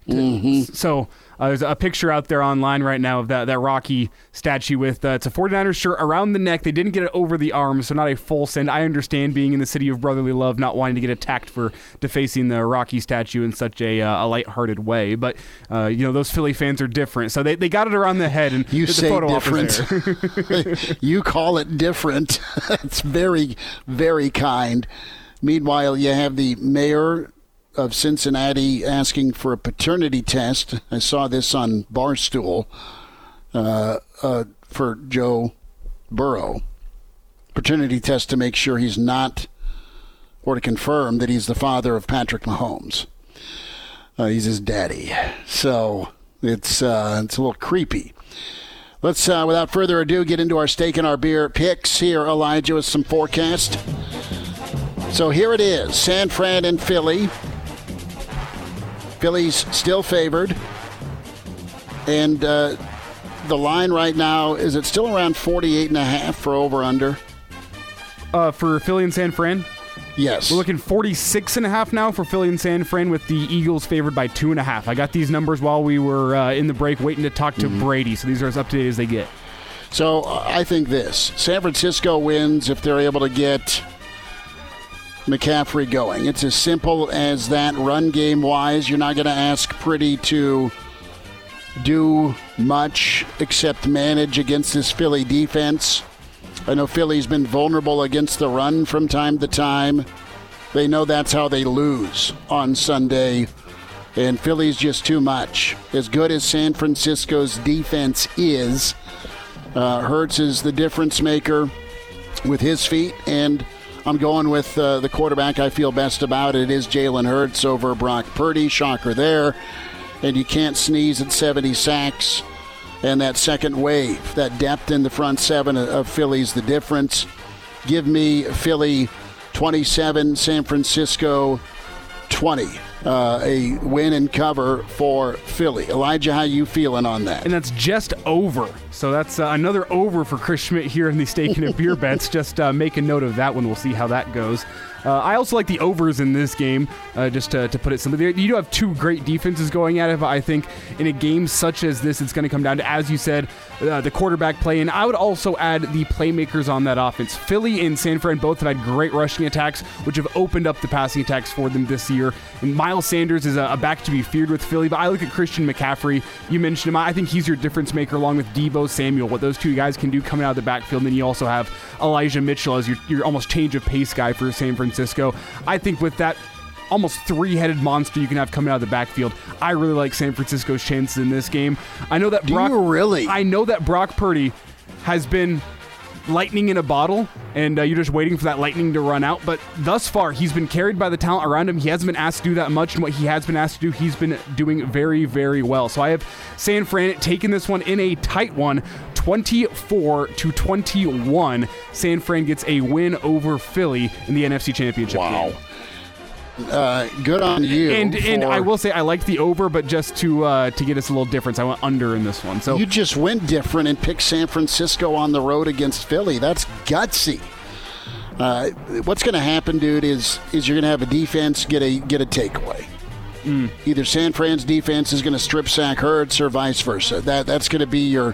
Mm-hmm. So uh, there's a picture out there online right now of that, that Rocky statue with uh, it's a 49ers shirt around the neck. They didn't get it over the arms, so not a full send. I understand being in the city of brotherly love, not wanting to get attacked for defacing the Rocky statue in such a, uh, a lighthearted way. But uh, you know those Philly fans are different, so they, they got it around the head and you say photo different. you call it different. It's very very kind. Meanwhile, you have the mayor of Cincinnati asking for a paternity test. I saw this on Barstool uh, uh, for Joe Burrow. Paternity test to make sure he's not, or to confirm that he's the father of Patrick Mahomes. Uh, he's his daddy. So it's uh, it's a little creepy. Let's, uh, without further ado, get into our steak and our beer picks here, Elijah, with some forecast. So here it is San Fran and Philly. Phillies still favored. And uh, the line right now, is it still around 48 and a half for over under? Uh, for Philly and San Fran? Yes. We're looking 46 and a half now for Philly and San Fran with the Eagles favored by two and a half. I got these numbers while we were uh, in the break waiting to talk to mm-hmm. Brady, so these are as up to date as they get. So uh, I think this San Francisco wins if they're able to get McCaffrey going. It's as simple as that. Run game wise, you're not going to ask Purdy to do much except manage against this Philly defense. I know Philly's been vulnerable against the run from time to time. They know that's how they lose on Sunday. And Philly's just too much. As good as San Francisco's defense is, uh, Hurts is the difference maker with his feet, and I'm going with uh, the quarterback I feel best about. It is Jalen Hurts over Brock Purdy. Shocker there. And you can't sneeze at 70 sacks. And that second wave, that depth in the front seven of Philly's the difference. Give me Philly 27, San Francisco 20 uh, a win and cover for Philly. Elijah, how you feeling on that? And that's just over. So that's uh, another over for Chris Schmitz here in the Steak and a Beer bets. Just uh, make a note of that one. We'll see how that goes. Uh, I also like the overs in this game, uh, just to, to put it simply. You do have two great defenses going at it, but I think in a game such as this, it's going to come down to, as you said, uh, the quarterback play. And I would also add the playmakers on that offense. Philly and San Fran both have had great rushing attacks, which have opened up the passing attacks for them this year. And Miles Sanders is a, a back to be feared with Philly, but I look at Christian McCaffrey. You mentioned him. I think he's your difference maker along with Deebo Samuel, what those two guys can do coming out of the backfield. And then you also have Elijah Mitchell as your, your almost change of pace guy for San Francisco. I think with that almost three-headed monster you can have coming out of the backfield. I really like San Francisco's chances in this game. I know that Do Brock you really? I know that Brock Purdy has been lightning in a bottle, and uh, you're just waiting for that lightning to run out. But thus far, he's been carried by the talent around him. He hasn't been asked to do that much, and what he has been asked to do, he's been doing very, very well. So I have San Fran taking this one in a tight one. 24 to 21. San Fran gets a win over Philly in the NFC Championship Wow. game. Uh, good on you. And and I will say I like the over, but just to uh, to get us a little difference, I went under in this one. So You just went different and picked San Francisco on the road against Philly. That's gutsy. Uh, what's going to happen, dude? Is is you're going to have a defense get a get a takeaway. Mm. Either San Fran's defense is going to strip sack Hurts or vice versa. That that's going to be your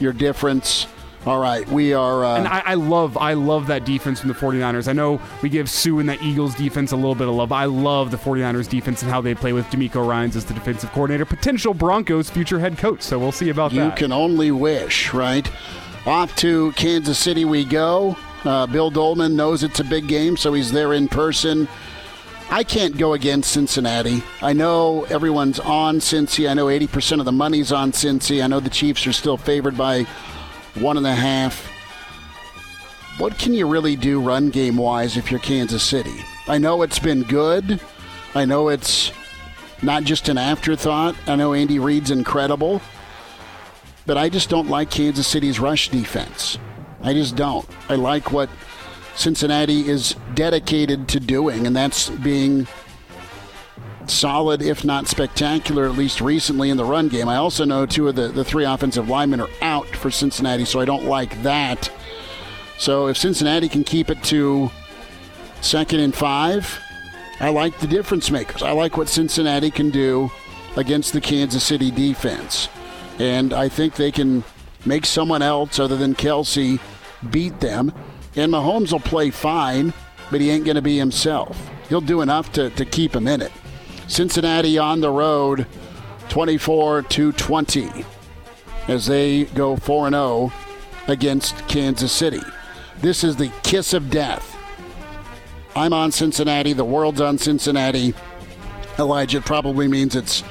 your difference. All right, we are. Uh, And I, I love I love that defense from the 49ers. I know we give Suh and that Eagles defense a little bit of love. I love the 49ers defense and how they play with DeMeco Ryans as the defensive coordinator, potential Broncos future head coach. So we'll see about You that. You can only wish, right? Off to Kansas City we go. Uh, Bill Dolman knows it's a big game, so he's there in person. I can't go against Cincinnati. I know everyone's on Cincy. I know 80% of the money's on Cincy. I know the Chiefs are still favored by one and a half. What can you really do run game wise if you're Kansas City? I know it's been good. I know it's not just an afterthought. I know Andy Reid's incredible but I just don't like Kansas City's rush defense. I just don't. I like what Cincinnati is dedicated to doing, and that's being solid, if not spectacular, at least recently in the run game. I also know two of the, the three offensive linemen are out for Cincinnati, so I don't like that. So if Cincinnati can keep it to second and five, I like the difference makers. I like what Cincinnati can do against the Kansas City defense. And I think they can make someone else other than Kelce beat them. And Mahomes will play fine, but he ain't going to be himself. He'll do enough to, to keep him in it. Cincinnati on the road, 24 to 20, as they go 4 0 against Kansas City. This is the kiss of death. I'm on Cincinnati. The world's on Cincinnati. Elijah probably means it's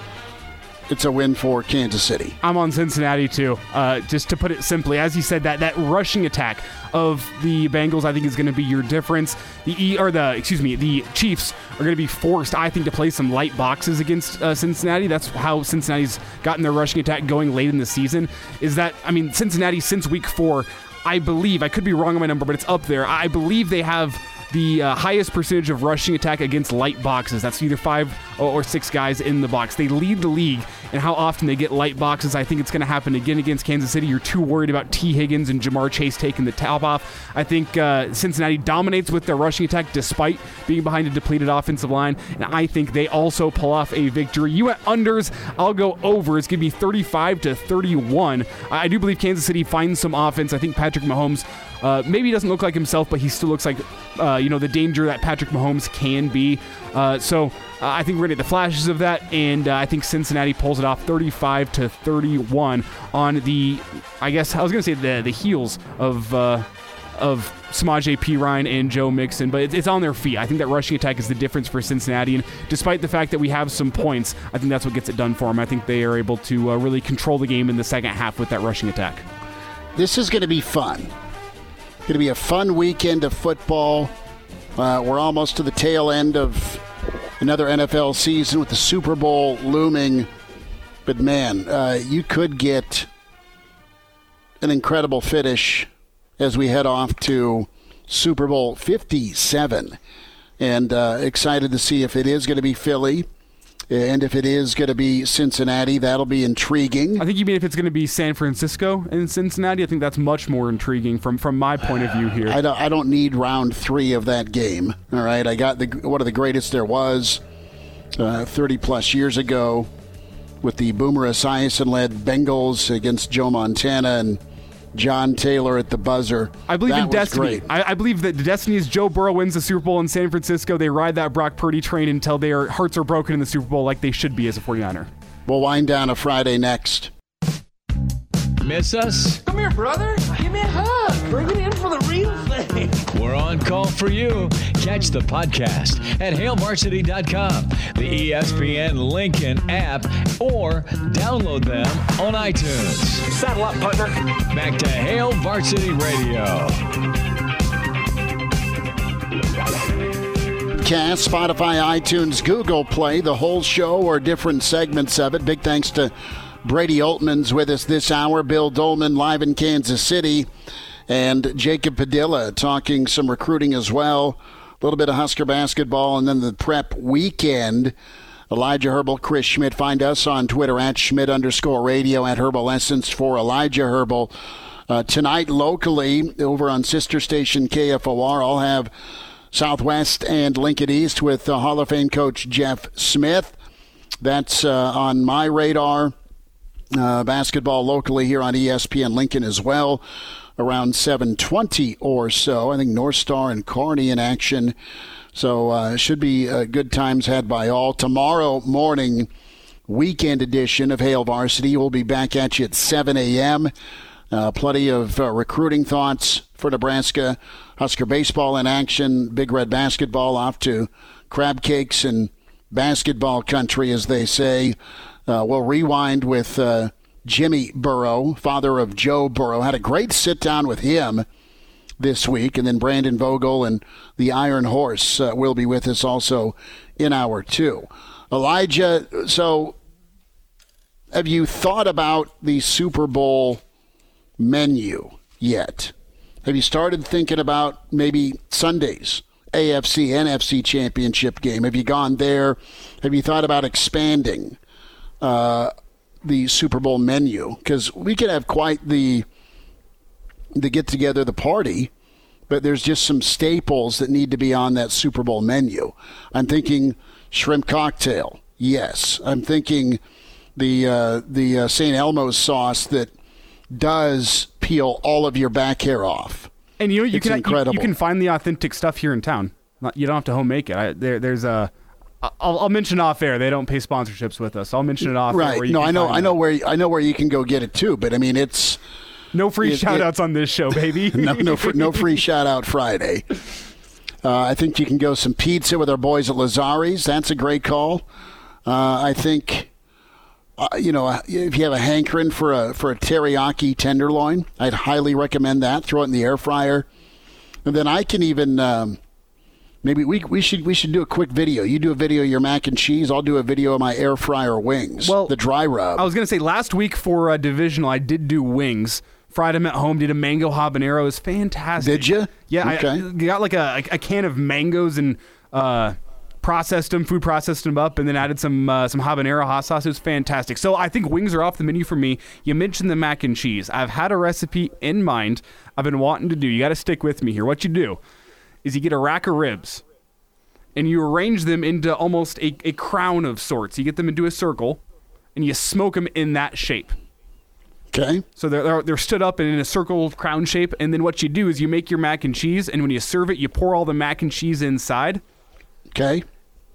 it's a win for Kansas City. I'm on Cincinnati too. Uh, just to put it simply, as you said, that that rushing attack of the Bengals, I think, is going to be your difference. The E or the excuse me, the Chiefs are going to be forced, I think, to play some light boxes against uh, Cincinnati. That's how Cincinnati's gotten their rushing attack going late in the season. Is that I mean, Cincinnati since week four, I believe I could be wrong on my number, but it's up there. I believe they have the uh, highest percentage of rushing attack against light boxes. That's either five or, six guys in the box. They lead the league and how often they get light boxes. I think it's going to happen again against Kansas City. You're too worried about Tee Higgins and Ja'Marr Chase taking the top off. I think uh, Cincinnati dominates with their rushing attack despite being behind a depleted offensive line, and I think they also pull off a victory. You went unders. I'll go over. It's going to be 35 to 31. I, I do believe Kansas City finds some offense. I think Patrick Mahomes. Uh, maybe he doesn't look like himself, but he still looks like, uh, you know, the danger that Patrick Mahomes can be. Uh, so uh, I think we're to get the flashes of that, and uh, I think Cincinnati pulls it off 35 to 31 on the, I guess I was going to say the the heels of. Uh, of Samaje Perine and Joe Mixon, but it's, it's on their feet. I think that rushing attack is the difference for Cincinnati. And despite the fact that we have some points, I think that's what gets it done for them. I think they are able to uh, really control the game in the second half with that rushing attack. This is going to be fun. Going to be a fun weekend of football. Uh, we're almost to the tail end of another NFL season with the Super Bowl looming. But man, uh, you could get an incredible finish as we head off to Super Bowl 57. And uh, excited to see if it is going to be Philly And if it is going to be Cincinnati, that'll be intriguing. I think you mean if it's going to be San Francisco and Cincinnati. I think that's much more intriguing from from my point of view here. I don't, I don't need round three of that game. All right, I got the one of the greatest there was, uh, 30 plus years ago, with the Boomer Esiason led Bengals against Joe Montana and John Taylor at the buzzer. I believe that in destiny. I, I, believe that the destiny is Joe Burrow wins the Super Bowl in San Francisco. They ride that Brock Purdy train until their hearts are broken in the Super Bowl like they should be as a 49er. We'll wind down a Friday next. Miss us? Come here, brother. Give me a hug. Bring it in for the real thing. We're on call for you. Catch the podcast at hailvarsity.com, the ESPN Lincoln app, or download them on iTunes. Saddle up, partner. Back to Hail Varsity Radio. Cast, Spotify, iTunes, Google Play, the whole show or different segments of it. Big thanks to Brady Oltmans with us this hour. Bill Dolman live in Kansas City. And Jacob Padilla talking some recruiting as well. A little bit of Husker basketball and then the prep weekend. Elijah Herbal, Chris Schmitz. Find us on Twitter at Schmitz underscore radio at Herbal Essence for Elijah Herbal. Uh, tonight, locally, over on sister station KFOR, I'll have Southwest and Lincoln East with uh, Hall of Fame coach Jeff Smith. That's uh, on my radar uh, basketball locally here on ESPN Lincoln as well. Around 7:20 or so, I think North Star and Kearney in action. So uh, should be uh, good times had by all. Tomorrow morning, weekend edition of Hail Varsity. We'll be back at you at 7 a.m. Uh, plenty of uh, recruiting thoughts for Nebraska. Husker baseball in action. Big Red basketball off to crab cakes and basketball country, as they say. Uh, we'll rewind with uh, Jimmy Burrow, father of Joe Burrow. Had a great sit down with him this week. And then Brandon Vogel and the Iron Horse uh, will be with us also in hour two. Elijah, so have you thought about the Super Bowl menu yet? Have you started thinking about maybe Sundays? AFC, NFC championship game. Have you gone there? Have you thought about expanding? uh, the Super Bowl menu because we could have quite the the get together, the party, but there's just some staples that need to be on that Super Bowl menu. I'm thinking shrimp cocktail. Yes, I'm thinking the uh, the uh, St. Elmo's sauce that does peel all of your back hair off. And you know you it's can incredible. You, you, can find the authentic stuff here in town. You don't have to home make it. I, there, there's a I'll, I'll, mention off air. They don't pay sponsorships with us. I'll mention it off right. air. no, I know. I know where I know where you can go get it too. But I mean, it's no free it, shout outs on this show, baby. no, no, no free shout out Friday. Uh, I think you can go some pizza with our boys at Lazari's. That's a great call. Uh, I think. Uh, you know, if you have a hankering for a for a teriyaki tenderloin, I'd highly recommend that. Throw it in the air fryer, and then I can even um, Maybe we, we should we should do a quick video. You do a video of your mac and cheese. I'll do a video of my air fryer wings. Well, the dry rub. I was gonna say last week for uh, divisional, I did do wings. Fried them at home. Did a mango habanero. It was fantastic. Did you? Yeah. Okay. I, got like a, a can of mangoes and uh, processed them, food processed them up, and then added some uh, some habanero hot sauce. It was fantastic. So I think wings are off the menu for me. You mentioned the mac and cheese. I've had a recipe in mind. I've been wanting to do. You got to stick with me here. What you do is you get a rack of ribs and you arrange them into almost a, a crown of sorts. You get them into a circle and you smoke them in that shape. Okay. So they're, they're, they're stood up and in a circle crown shape. And then what you do is you make your mac and cheese, and when you serve it, you pour all the mac and cheese inside. Okay.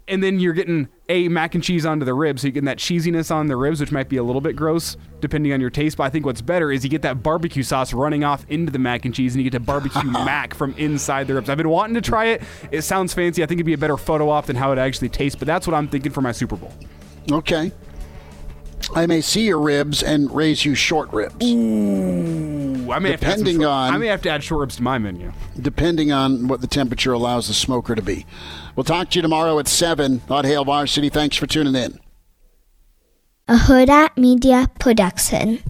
And then you're getting a mac and cheese onto the ribs, so you get that cheesiness on the ribs, which might be a little bit gross depending on your taste. But I think what's better is you get that barbecue sauce running off into the mac and cheese, and you get to barbecue mac from inside the ribs. I've been wanting to try it. It sounds fancy. I think it'd be a better photo op than how it actually tastes. But that's what I'm thinking for my Super Bowl. Okay. I may see your ribs and raise you short ribs. Ooh, I may depending have to short, on I may have to add short ribs to my menu. Depending on what the temperature allows the smoker to be. We'll talk to you tomorrow at seven on Hail Varsity. Thanks for tuning in. A Huda Media Production.